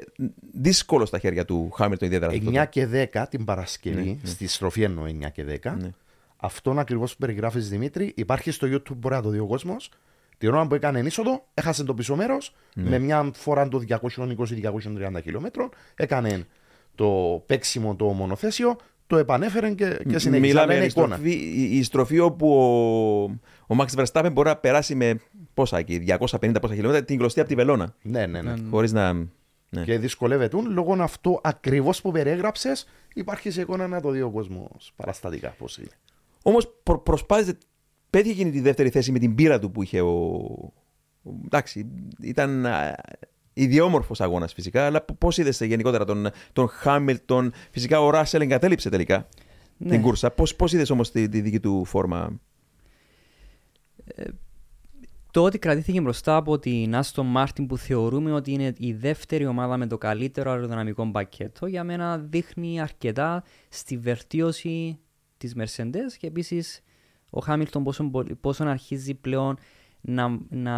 δύσκολο στα χέρια του Χάμιλτον ιδιαίτερα. 9 και 10 την Παρασκευή, ναι, ναι. στη στροφή εννοώ 9 και 10. Ναι. Αυτόν ακριβώς που περιγράφεις Δημήτρη, υπάρχει στο YouTube, μπορεί να το δει ο κόσμος. Την ώρα που έκανε είσοδο, έχασε το πίσω μέρος ναι. με μια φορά των 220-230 χιλιόμετρων. Έκανε το παίξιμο το μονοθέσιο, το επανέφερε και, και συνέχισε. Μιλάμε για στροφή, η στροφή όπου ο, ο Max Verstappen μπορεί να περάσει με πόσα εκεί, 250 πόσα χιλιόμετρα την κλωστή από τη βελόνα. Ναι, ναι, ναι. Χωρίς να. Ναι. Και δυσκολεύεται λόγω αυτό ακριβώς που περιέγραψες, υπάρχει σε εικόνα να το δει ο κόσμος παραστατικά πώς είναι. Όμως προ, προσπάθησε, πέτυχε εκείνη τη δεύτερη θέση με την πείρα του που είχε ο. Εντάξει, ήταν ιδιόμορφος αγώνας φυσικά, αλλά πώς είδες γενικότερα τον, τον Χάμιλτον; Φυσικά ο Ράσελ εγκατέλειψε τελικά ναι. την κούρσα. Πώς είδες όμως τη, τη, δική του φόρμα; Ε, το ότι κρατήθηκε μπροστά από την Άστον Μάρτιν που θεωρούμε ότι είναι η δεύτερη ομάδα με το καλύτερο αεροδυναμικό πακέτο για μένα δείχνει αρκετά στη βελτίωση της Mercedes και επίσης ο Χάμιλτον πόσο, πόσο αρχίζει πλέον να, να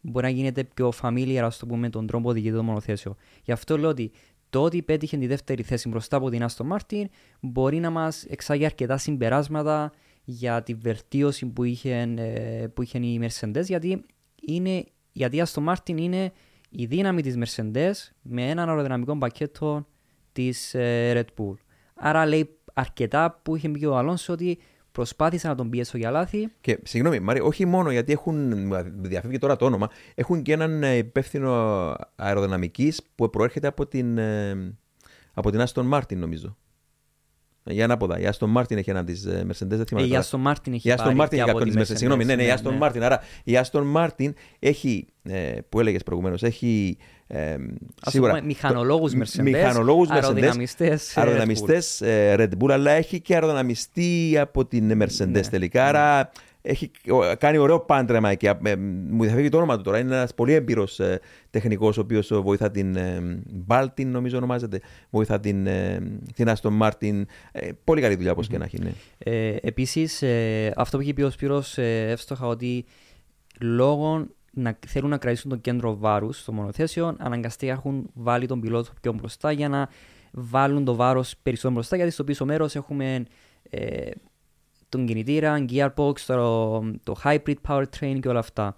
μπορεί να γίνεται πιο familiar, ας το πούμε, τον τρόπο οδηγεί το μονοθέσιο. Γι' αυτό λέω ότι το ότι πέτυχε τη δεύτερη θέση μπροστά από την Άστον Μάρτιν μπορεί να μας εξάγει αρκετά συμπεράσματα για τη βελτίωση που είχε, ε, που είχε η Mercedes, γιατί, είναι, γιατί η Άστο Μάρτιν είναι η δύναμη της Mercedes με έναν αεροδυναμικό πακέτο της ε, Red Bull. Άρα λέει αρκετά που είχε πει ο Αλόνσο ότι Προσπάθησα να τον πιέσω για λάθη. Και συγγνώμη, Μάρη, όχι μόνο γιατί έχουν, διαφεύγει τώρα το όνομα, έχουν και έναν ε, υπεύθυνο αεροδυναμικής που προέρχεται από την, ε, από την Aston Martin, νομίζω. Για ανάποδα. Η Aston Martin έχει έναν της ε, Mercedes. Δεν θυμάμαι. Η Aston Martin έχει, η Aston Martin έχει από τη Mercedes. Συγγνώμη, ναι, ναι, η Aston Martin. Άρα η Aston Martin έχει, που έλεγες προηγουμένως, έχει ε, σίγουρα, μηχανολόγους Mercedes, μηχανολόγους αεροδυναμιστές, αεροδυναμιστές Red, Bull. Red Bull, αλλά έχει και αεροδυναμιστή από την Mercedes ναι, τελικά. Ναι. Άρα έχει κάνει ωραίο πάντρεμα εκεί. Ε, μου διαφεύγει το όνομα του τώρα. Είναι ένας πολύ έμπειρος ε, τεχνικός, ο οποίος βοηθά την ε, Baltin, νομίζω ονομάζεται. Βοηθά την, ε, την Aston Martin. Ε, πολύ καλή δουλειά, όπως mm-hmm. και να έχει. Ναι. Ε, Επίσης, ε, αυτό που είχε πει ο Σπύρος εύστοχα, ότι λόγω να θέλουν να κρατήσουν το κέντρο βάρους στο μονοθέσιο, αναγκαστικά έχουν βάλει τον πιλότο πιο μπροστά για να βάλουν το βάρος περισσότερο μπροστά. Γιατί στο πίσω μέρος έχουμε ε, τον κινητήρα, gearbox, το, το hybrid powertrain και όλα αυτά.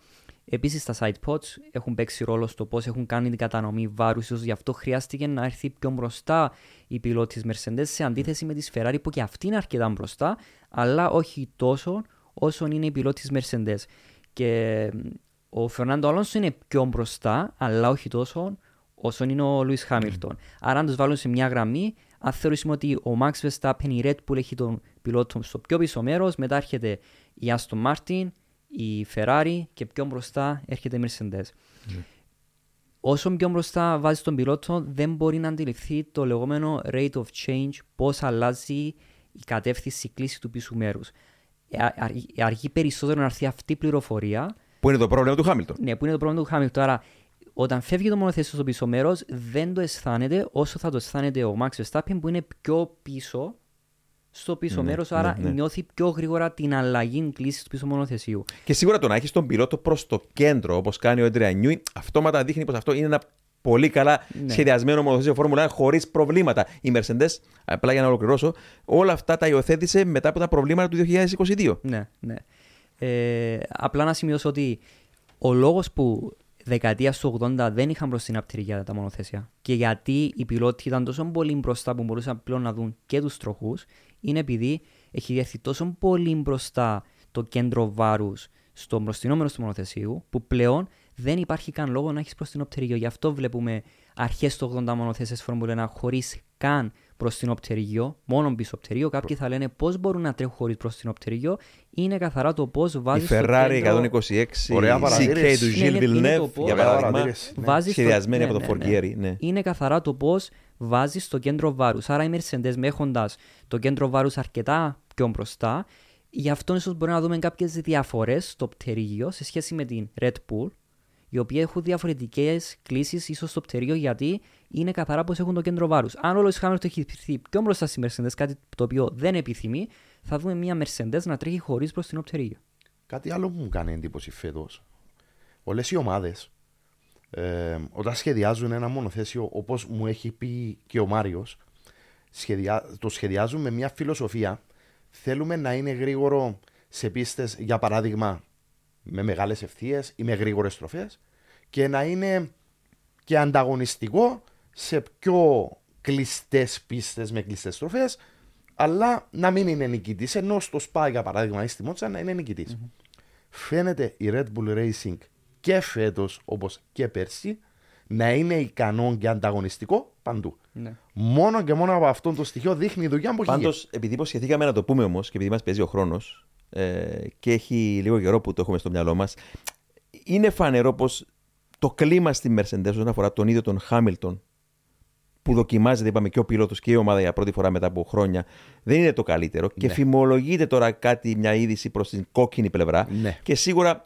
Επίσης, τα side pods έχουν παίξει ρόλο στο πώς έχουν κάνει την κατανομή βάρους. ίσως γι' αυτό χρειάστηκε να έρθει πιο μπροστά η πιλότης της Mercedes σε αντίθεση με τη Ferrari που και αυτή είναι αρκετά μπροστά, αλλά όχι τόσο όσο είναι η πιλότης της Mercedes. Και ο Φερνάντο Αλόνσο είναι πιο μπροστά, αλλά όχι τόσο όσο είναι ο Λουίς Χάμιλτον. Mm. Άρα, αν τους βάλουν σε μια γραμμή, αν θεωρήσουμε ότι ο Max Verstappen, η Red Bull έχει τον πιλότο στο πιο πίσω μέρος, μετά έρχεται η Aston Martin, η Ferrari και πιο μπροστά έρχεται η Mercedes. Mm. Όσο πιο μπροστά βάζει τον πιλότο, δεν μπορεί να αντιληφθεί το λεγόμενο rate of change, πώς αλλάζει η κατεύθυνση η κλίση του πίσω μέρους. Αργεί περισσότερο να έρθει αυτή η πληροφορία που είναι το πρόβλημα του Χάμιλτον. Ναι, που είναι το πρόβλημα του Χάμιλτον. Άρα, όταν φεύγει το μονοθέσιο στο πίσω μέρος, δεν το αισθάνεται όσο θα το αισθάνεται ο Max Verstappen που είναι πιο πίσω στο πίσω Ναι, μέρος, ναι, άρα ναι. νιώθει πιο γρήγορα την αλλαγή κλίση του πίσω μονοθεσίου. Και σίγουρα το να έχεις τον πιλότο προς το κέντρο, όπως κάνει ο Έντρια Νιούι, αυτόματα δείχνει πως αυτό είναι ένα πολύ καλά Ναι. σχεδιασμένο μονοθέσιο Φόρμουλα 1 χωρίς προβλήματα. Η Mercedes, απλά για να ολοκληρώσω, όλα αυτά τα υιοθέτησε μετά από τα προβλήματα του 2022. Ναι, ναι. Ε, απλά να σημειώσω ότι ο λόγος που δεκαετίας του 80 δεν είχαν μπροστά απτηρία τα μονοθέσια και γιατί οι πιλότοι ήταν τόσο πολύ μπροστά που μπορούσαν πλέον να δουν και τους τροχούς, είναι επειδή έχει έρθει τόσο πολύ μπροστά το κέντρο βάρους στο μπροστινό μέρο του μονοθεσίου, που πλέον δεν υπάρχει καν λόγο να έχεις μπροστινό πτέρυγιο. Γι' αυτό βλέπουμε αρχές του 80 μονοθέσει Φόρμουλα 1 χωρίς καν μπροστινό πτέρυγιο, μόνο πίσω πτέρυγιο. Κάποιοι θα λένε πώς μπορούν να τρέχουν χωρίς μπροστινό πτέρυγιο. Είναι καθαρά το πώς Η βάζεις. Ferrari 126 Ωραία CK παρατήρηση. του Ναι, Gilles είναι- είναι το Villeneuve, πώς- για Ωραία παράδειγμα, παρατήρηση. Ναι. Βάζεις το- σχεδιασμένη ναι, από το ναι, ναι. Φορκιέρι. Ναι. Είναι καθαρά το πώς βάζεις το κέντρο βάρους. Άρα οι Mercedes με έχοντας το κέντρο βάρους αρκετά πιο μπροστά, γι' αυτό ίσως μπορεί να δούμε κάποιες διαφορές στο πτερίγιο σε σχέση με την Red Bull, οι οποίοι έχουν διαφορετικές κλήσει ίσως στο πτερίγιο γιατί είναι καθαρά πώ έχουν το κέντρο βάρους. Αν ο Lewis Hamilton έχει έρθει πιο μπροστά στη Mercedes, κάτι το οποίο δεν επιθυμεί, θα δούμε μια Mercedes να τρέχει χωρίς μπροστινό πτερίγιο. Κάτι άλλο που μου κάνει εντύπωση φέτος. Όλες οι ομάδες ε, όταν σχεδιάζουν ένα μονοθέσιο, όπως μου έχει πει και ο Μάριος, το σχεδιάζουν με μια φιλοσοφία. Θέλουμε να είναι γρήγορο σε πίστες, για παράδειγμα, με μεγάλες ευθείες ή με γρήγορες στροφές και να είναι και ανταγωνιστικό σε πιο κλειστές πίστες με κλειστές στροφές, αλλά να μην είναι νικητής. Ενώ στο Spa, για παράδειγμα, ή στη Μότσα να είναι νικητής. Φαίνεται η Red Bull Racing και φέτος, όπως και πέρσι, να είναι ικανό και ανταγωνιστικό παντού. Ναι. Μόνο και μόνο από αυτό το στοιχείο δείχνει η δουλειά που έχει Πάντως, γίνει. επειδή υποσχεθήκαμε να το πούμε όμως και επειδή μας παίζει ο χρόνος ε, και έχει λίγο καιρό που το έχουμε στο μυαλό μας, είναι φανερό πως το κλίμα στη Mercedes όσον αφορά τον ίδιο τον Χάμιλτον που δοκιμάζεται, είπαμε, και ο πιλότος και η ομάδα για πρώτη φορά μετά από χρόνια, δεν είναι το καλύτερο. Και Ναι. φημολογείται τώρα κάτι, μια είδηση προς την κόκκινη πλευρά. Ναι. Και σίγουρα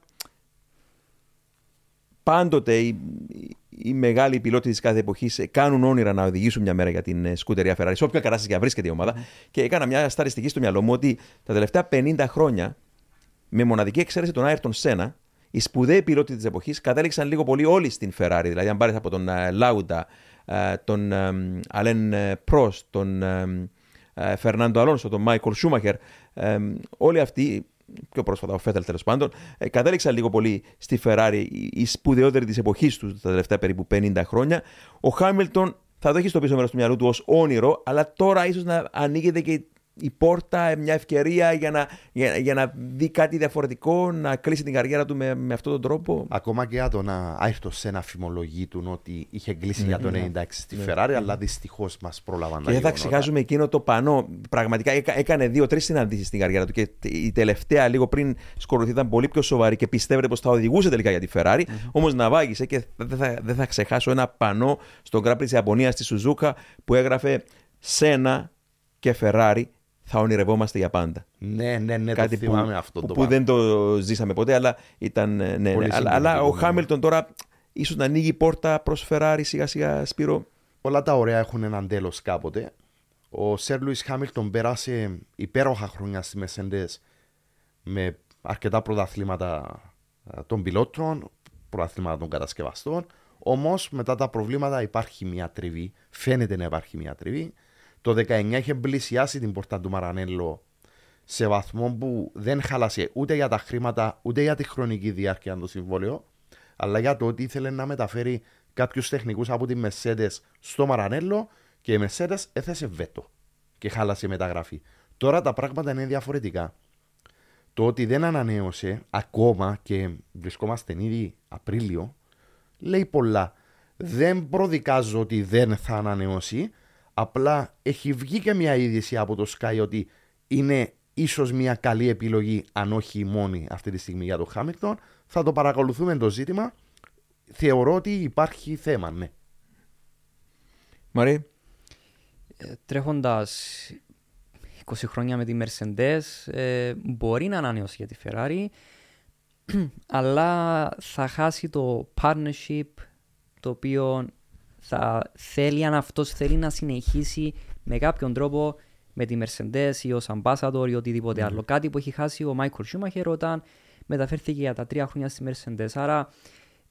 πάντοτε οι, οι- οι μεγάλοι πιλότοι της κάθε εποχής κάνουν όνειρα να οδηγήσουν μια μέρα για την ε, σκουτερία Ferrari, σε όποια κατάσταση και αν βρίσκεται η ομάδα. Και έκανα μια σταριστική στο μυαλό μου ότι τα τελευταία 50 χρόνια, με μοναδική εξαίρεση τον Άιρτον Σένα, οι σπουδαίοι πιλότοι της εποχής κατέληξαν λίγο πολύ όλοι στην Ferrari. Δηλαδή, αν πάρεις από τον ε, Λάουντα, ε, τον Αλέν Πρό, τον ε, Φερνάντο Αλόνσο, τον Μάικολ Σούμαχερ, ε, όλοι αυτοί, πιο πρόσφατα ο Φέτελ τέλος πάντων, ε, κατέληξαν λίγο πολύ στη Ferrari, οι- οι σπουδαιότεροι της εποχής τους τα τελευταία περίπου 50 χρόνια. Ο Χάμιλτον θα το έχει στο πίσω μέρος του μυαλού του ως όνειρο, αλλά τώρα ίσως να ανοίγεται και η πόρτα, μια ευκαιρία για να, για, για να δει κάτι διαφορετικό, να κλείσει την καριέρα του με, με αυτόν τον τρόπο. Ακόμα και για τον Άιρτο Σένα φημολογεί του ότι είχε κλείσει για το 96 στη Ferrari, αλλά δυστυχώς μας πρόλαβαν Και τα δεν θα γεγονότα. ξεχάσουμε εκείνο το πανό. Πραγματικά έκα- έκανε δύο-τρεις συναντήσεις στην καριέρα του και η τελευταία, λίγο πριν σκορωθεί, ήταν πολύ πιο σοβαρή και πιστεύετε πως θα οδηγούσε τελικά για τη Ferrari. Όμως ναυάγησε και δεν θα, δεν θα ξεχάσω ένα πανό στον Grand Prix της Ιαπωνίας στη Σουζούκα που έγραφε Σένα και Ferrari θα ονειρευόμαστε για πάντα. Ναι, ναι, ναι, Κάτι το θυμάμαι αυτό που, το που πράγμα. δεν το ζήσαμε ποτέ, αλλά ήταν. ε, Ναι, Πολύ ναι. Αλλά, αλλά ο συγκινητικό, ναι. Χάμιλτον τώρα ίσως να ανοίγει πόρτα προς Ferrari σιγά σιγά Σπύρο. Όλα τα ωραία έχουν έναν τέλος κάποτε. Ο Σερ Λουίς Χάμιλτον πέρασε υπέροχα χρόνια στη Mercedes με αρκετά πρωταθλήματα ε, των πιλότων, πρωταθλήματα των κατασκευαστών. Όμως μετά τα προβλήματα υπάρχει μια τριβή. Φαίνεται να υπάρχει μια τριβή. Το 19 είχε πλησιάσει την πόρτα του Μαρανέλο σε βαθμό που δεν χάλασε ούτε για τα χρήματα ούτε για τη χρονική διάρκεια το συμβόλαιο, αλλά για το ότι ήθελε να μεταφέρει κάποιους τεχνικούς από τη Mercedes στο Μαρανέλο και η Mercedes έθεσε βέτο και χάλασε μεταγραφή. Τώρα τα πράγματα είναι διαφορετικά. Το ότι δεν ανανέωσε ακόμα και βρισκόμαστε ήδη Απρίλιο λέει πολλά. Δεν προδικάζω ότι δεν θα ανανεώσει. Απλά έχει βγει και μια είδηση από το Sky ότι είναι ίσως μια καλή επιλογή, αν όχι η μόνη αυτή τη στιγμή για το Χάμιλτον. Θα το παρακολουθούμε το ζήτημα. Θεωρώ ότι υπάρχει θέμα, ναι. Μαρή. τρέχοντας 20 χρόνια με τη Mercedes ε, μπορεί να ανανεώσει για τη Ferrari [CLEARS THROAT] αλλά θα χάσει το partnership το οποίο θα θέλει, αν αυτός θέλει να συνεχίσει με κάποιον τρόπο με τη Mercedes ή ως ambassador ή οτιδήποτε άλλο. Κάτι που έχει χάσει ο Michael Schumacher όταν μεταφέρθηκε για τα τρία χρόνια στη Mercedes. Άρα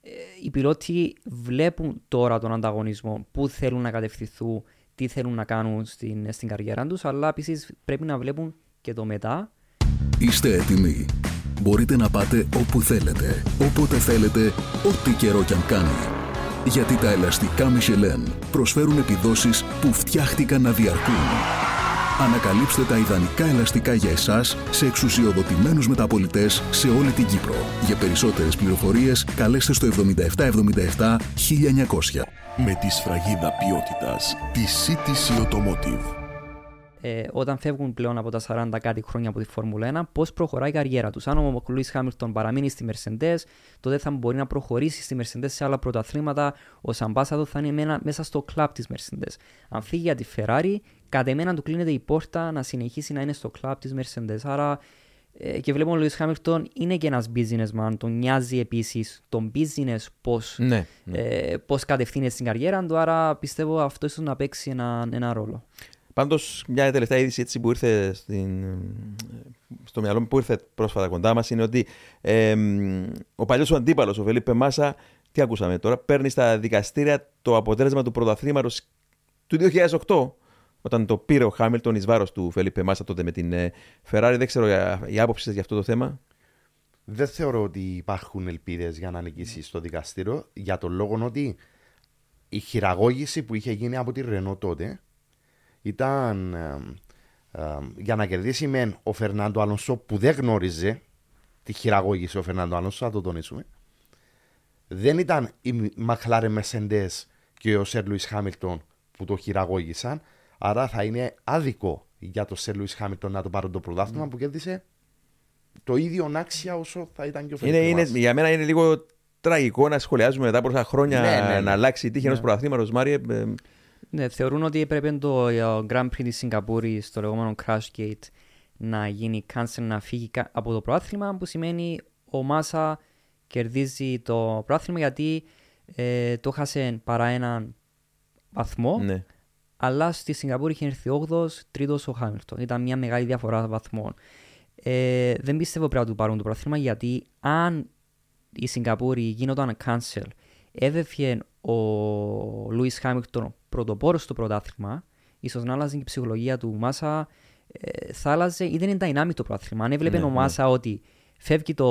ε, οι πιλότοι βλέπουν τώρα τον ανταγωνισμό, πού θέλουν να κατευθυνθούν, τι θέλουν να κάνουν στην, στην καριέρα τους, αλλά επίσης πρέπει να βλέπουν και το μετά. Είστε έτοιμοι. Μπορείτε να πάτε όπου θέλετε, όποτε θέλετε, ό,τι καιρό κι αν κάνει. Γιατί τα ελαστικά Michelin προσφέρουν επιδόσεις που φτιάχτηκαν να διαρκούν. Ανακαλύψτε τα ιδανικά ελαστικά για εσάς σε εξουσιοδοτημένους μεταπολιτές σε όλη την Κύπρο. Για περισσότερες πληροφορίες καλέστε στο 7777 1900. Με τη σφραγίδα ποιότητας τη CTC Automotive. Ε, όταν φεύγουν πλέον από τα 40 κάτι χρόνια από τη Φόρμουλα 1, πώς προχωράει η καριέρα τους. Αν ο Λουίς Χάμιλτον παραμείνει στη Mercedes, τότε θα μπορεί να προχωρήσει στη Mercedes σε άλλα πρωταθλήματα. Ο Σαμπάσαδο θα είναι μένα- μέσα στο κλαμπ της Mercedes. Αν φύγει για τη Ferrari, κατ' εμένα του κλείνεται η πόρτα να συνεχίσει να είναι στο κλαμπ της Mercedes. Άρα ε, και βλέπουμε ο Λουίς Χάμιλτον είναι και ένας businessman. Τον νοιάζει επίσης τον business πώς Ναι. ε, πώς κατευθύνεται στην καριέρα του. Άρα πιστεύω αυτό ίσως να παίξει ένα, ένα ρόλο. Πάντως, μια τελευταία είδηση έτσι που ήρθε στην, στο μυαλό μου, που ήρθε πρόσφατα κοντά μας, είναι ότι ε, μ, ο παλιός σου αντίπαλος, ο Βελίπε Μάσα, τι ακούσαμε τώρα, παίρνει στα δικαστήρια το αποτέλεσμα του πρωταθλήματος του 2008, όταν το πήρε ο Χάμιλτον εις βάρος του Φελίπε Μάσα τότε με την ε, Ferrari. Δεν ξέρω ε, η άποψη σας για αυτό το θέμα. Δεν θεωρώ ότι υπάρχουν ελπίδες για να νικήσει στο δικαστήριο για τον λόγο ότι η χειραγώγηση που είχε γίνει από τη Ρενό τότε ήταν ε, ε, για να κερδίσει μεν ο Φερνάντο Αλονσό που δεν γνώριζε τη χειραγώγηση ο Φερνάντο Αλονσό, θα το τονίσουμε. Δεν ήταν η Μαχλάρε Μεσεντέ και ο Σερ Λουί Χάμιλτον που το χειραγώγησαν. Άρα θα είναι άδικο για το Σερ Λουί Χάμιλτον να το πάρουν το πρωτάθλημα που κέρδισε το ίδιο άξια όσο θα ήταν και ο Είναι, Φερνάντο είναι, για μένα είναι λίγο τραγικό να σχολιάζουμε μετά από τόσα χρόνια Ναι, ναι, ναι. να αλλάξει η τύχη ενός πρωταθλήματος, Μάριε. Ε, Ναι, θεωρούν ότι έπρεπε το ε, Grand Prix της Σιγκαπούρης, το λεγόμενο Crashgate, να γίνει cancel, να φύγει κα- από το πρόθυμα, που σημαίνει ο Μάσα κερδίζει το πρόθυμα γιατί ε, το χάσε παρά έναν βαθμό, ναι. αλλά στη Σιγκαπούρη είχε έρθει 8ο, τρίτος ο Χάμιλτον. Ήταν μια μεγάλη διαφορά βαθμών. Ε, δεν πιστεύω πρέπει να του πάρουν το πρόθυμα γιατί αν η Σιγκαπούρη γίνονταν cancel, έδεφε ο Λούι Χάμιλτον πρωτοπόρος στο πρωτάθλημα, ίσω να άλλαζε και η ψυχολογία του Μάσα, ε, θα άλλαζε ή δεν είναι dynamic το πρωτάθλημα. Αν έβλεπε Ναι, ο ναι. Μάσα ότι φεύγει το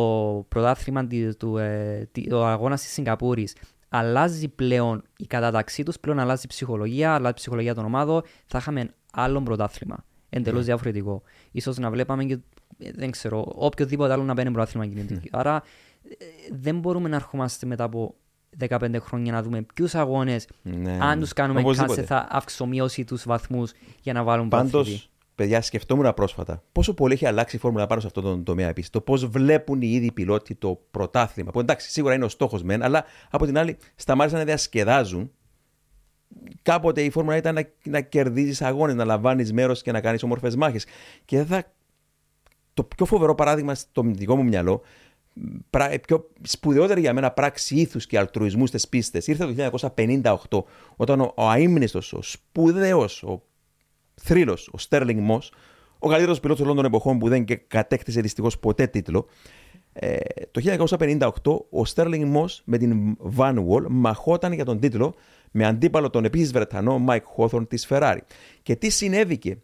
πρωτάθλημα τη- του, ε, τη- ο αγώνας της Σιγκαπούρης, αλλάζει πλέον η κατάταξή τους, πλέον αλλάζει η ψυχολογία, αλλάζει η ψυχολογία των ομάδων, θα είχαμε άλλο πρωτάθλημα. Εντελώς Ναι. διαφορετικό. σω να βλέπαμε και ε, δεν ξέρω, οποιοδήποτε άλλο να παίρνει πρωτάθλημα κινητή. Ναι. Άρα ε, δεν μπορούμε να ερχόμαστε μετά από 15 χρόνια να δούμε ποιους αγώνες, Ναι, αν ναι. τους κάνουμε Οπωσδήποτε. κάσε, θα αυξομοιώσει τους βαθμούς για να βάλουν Πάντως, πρωταθλητή. παιδιά, σκεφτόμουν πρόσφατα πόσο πολύ έχει αλλάξει η φόρμουλα πάνω σε αυτόν τον τομέα επίσης. Το πώς βλέπουν οι ίδιοι πιλότοι το πρωτάθλημα. Που εντάξει, σίγουρα είναι ο στόχος μεν, αλλά από την άλλη σταμάτησαν να διασκεδάζουν. Κάποτε η φόρμουλα ήταν να, να κερδίζεις αγώνες, να λαμβάνεις μέρος και να κάνεις όμορφε μάχες. Και δεν θα. Το πιο φοβερό παράδειγμα στο δικό μου μυαλό, πρα- πιο σπουδαιότερη για μένα πράξη ήθους και αλτρουισμού στις πίστες, ήρθε το 1958, όταν ο, ο αείμνηστος, ο σπουδαίος, ο θρύλος, ο Στέρλινγκ Μό, ο καλύτερος πιλότος όλων των εποχών που δεν και κατέκτησε δυστυχώς ποτέ τίτλο. Ε, το 1958 ο Στέρλινγκ Μό με την Van Wall μαχόταν για τον τίτλο με αντίπαλο τον επίσης Βρετανό Mike Hawthorne της Ferrari. Και τι συνέβηκε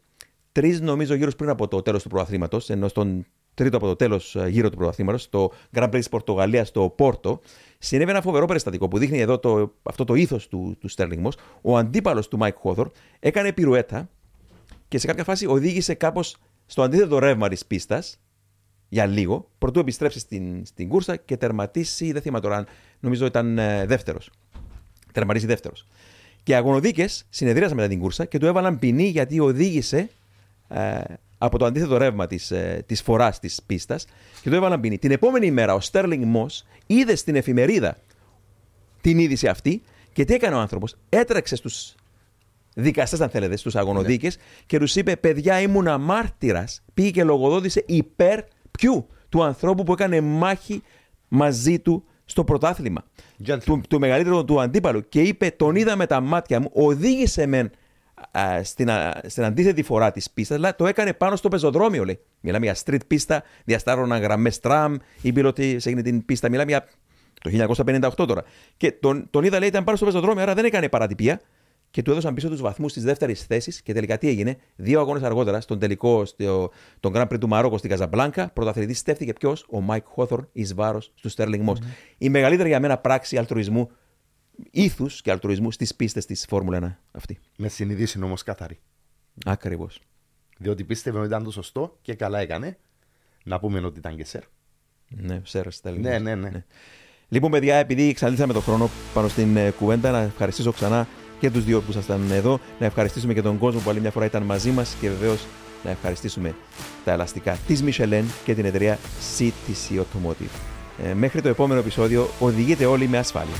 τρεις νομίζω γύρω πριν από το τέλος του πρωταθλήματο, ενώ στον τρίτο από το τέλος γύρο του πρωταθλήματος, στο Grand Prix της Πορτογαλίας, στο Πόρτο, συνέβη ένα φοβερό περιστατικό που δείχνει εδώ το, αυτό το ήθος του, του Sterling Moss. Ο αντίπαλος του Mike Hawthorne έκανε πυρουέτα και σε κάποια φάση οδήγησε κάπως στο αντίθετο ρεύμα της πίστας για λίγο, προτού επιστρέψει στην, στην κούρσα και τερματίσει, δεν θυμάμαι τώρα, αν νομίζω ήταν δεύτερος. Τερματίσει δεύτερος. Και οι αγωνοδίκες συνεδρίασαν μετά την κούρσα και του έβαλαν ποινή γιατί οδήγησε ε, από το αντίθετο ρεύμα της ε, της φοράς της πίστας και του έβαλαν ποινή. Την επόμενη ημέρα ο Στέρλινγκ Μό είδε στην εφημερίδα την είδηση αυτή και τι έκανε ο άνθρωπος. Έτρεξε στους δικαστές, αν θέλετε, στους αγωνοδίκες και τους είπε: Παιδιά, ήμουν μάρτυρας. Πήγε και λογοδότησε υπέρ ποιου, του ανθρώπου που έκανε μάχη μαζί του στο πρωτάθλημα Gentleman. του, του μεγαλύτερου του αντίπαλου και είπε: Τον είδα με τα μάτια μου, οδήγησε με α, στην, α, στην αντίθετη φορά της πίστας, αλλά το έκανε πάνω στο πεζοδρόμιο. Λέει. Μιλάμε για street πίστα, διασταύρωναν γραμμές τραμ, οι πιλότοι σε εκείνη την πίστα. Μιλάμε για το 1958 τώρα. Και τον, τον είδα, λέει, ήταν πάνω στο πεζοδρόμιο, άρα δεν έκανε παρατυπία. Και του έδωσαν πίσω τους βαθμούς της δεύτερης θέσης. Και τελικά τι έγινε, δύο αγώνες αργότερα, στον τελικό, στο, τον Grand Prix του Μαρόκο στην Καζαμπλάνκα, πρωταθλητής στέφθηκε ποιος, ο Μάικ Χόθορν, εις βάρος του Stirling Moss. Η μεγαλύτερη για μένα πράξη αλτρουισμού, ήθους και αλτρουισμού στις πίστες της Φόρμουλα 1 αυτή. Με συνειδήσει όμως καθαρή. Ακριβώς. Διότι πίστευε ότι ήταν το σωστό και καλά έκανε. Να πούμε ότι ήταν και σερ. Ναι, σέρα, Sterling Ναι, Moss. ναι, ναι. Λοιπόν, παιδιά, επειδή εξαντλήσαμε τον χρόνο πάνω στην ε, κουβέντα, να ευχαριστήσω ξανά και τους δύο που ήσασταν εδώ. Να ευχαριστήσουμε και τον κόσμο που άλλη μια φορά ήταν μαζί μας και βεβαίως να ευχαριστήσουμε τα ελαστικά της Michelin και την εταιρεία CTC Automotive. Ε, μέχρι το επόμενο επεισόδιο, οδηγείτε όλοι με ασφάλεια.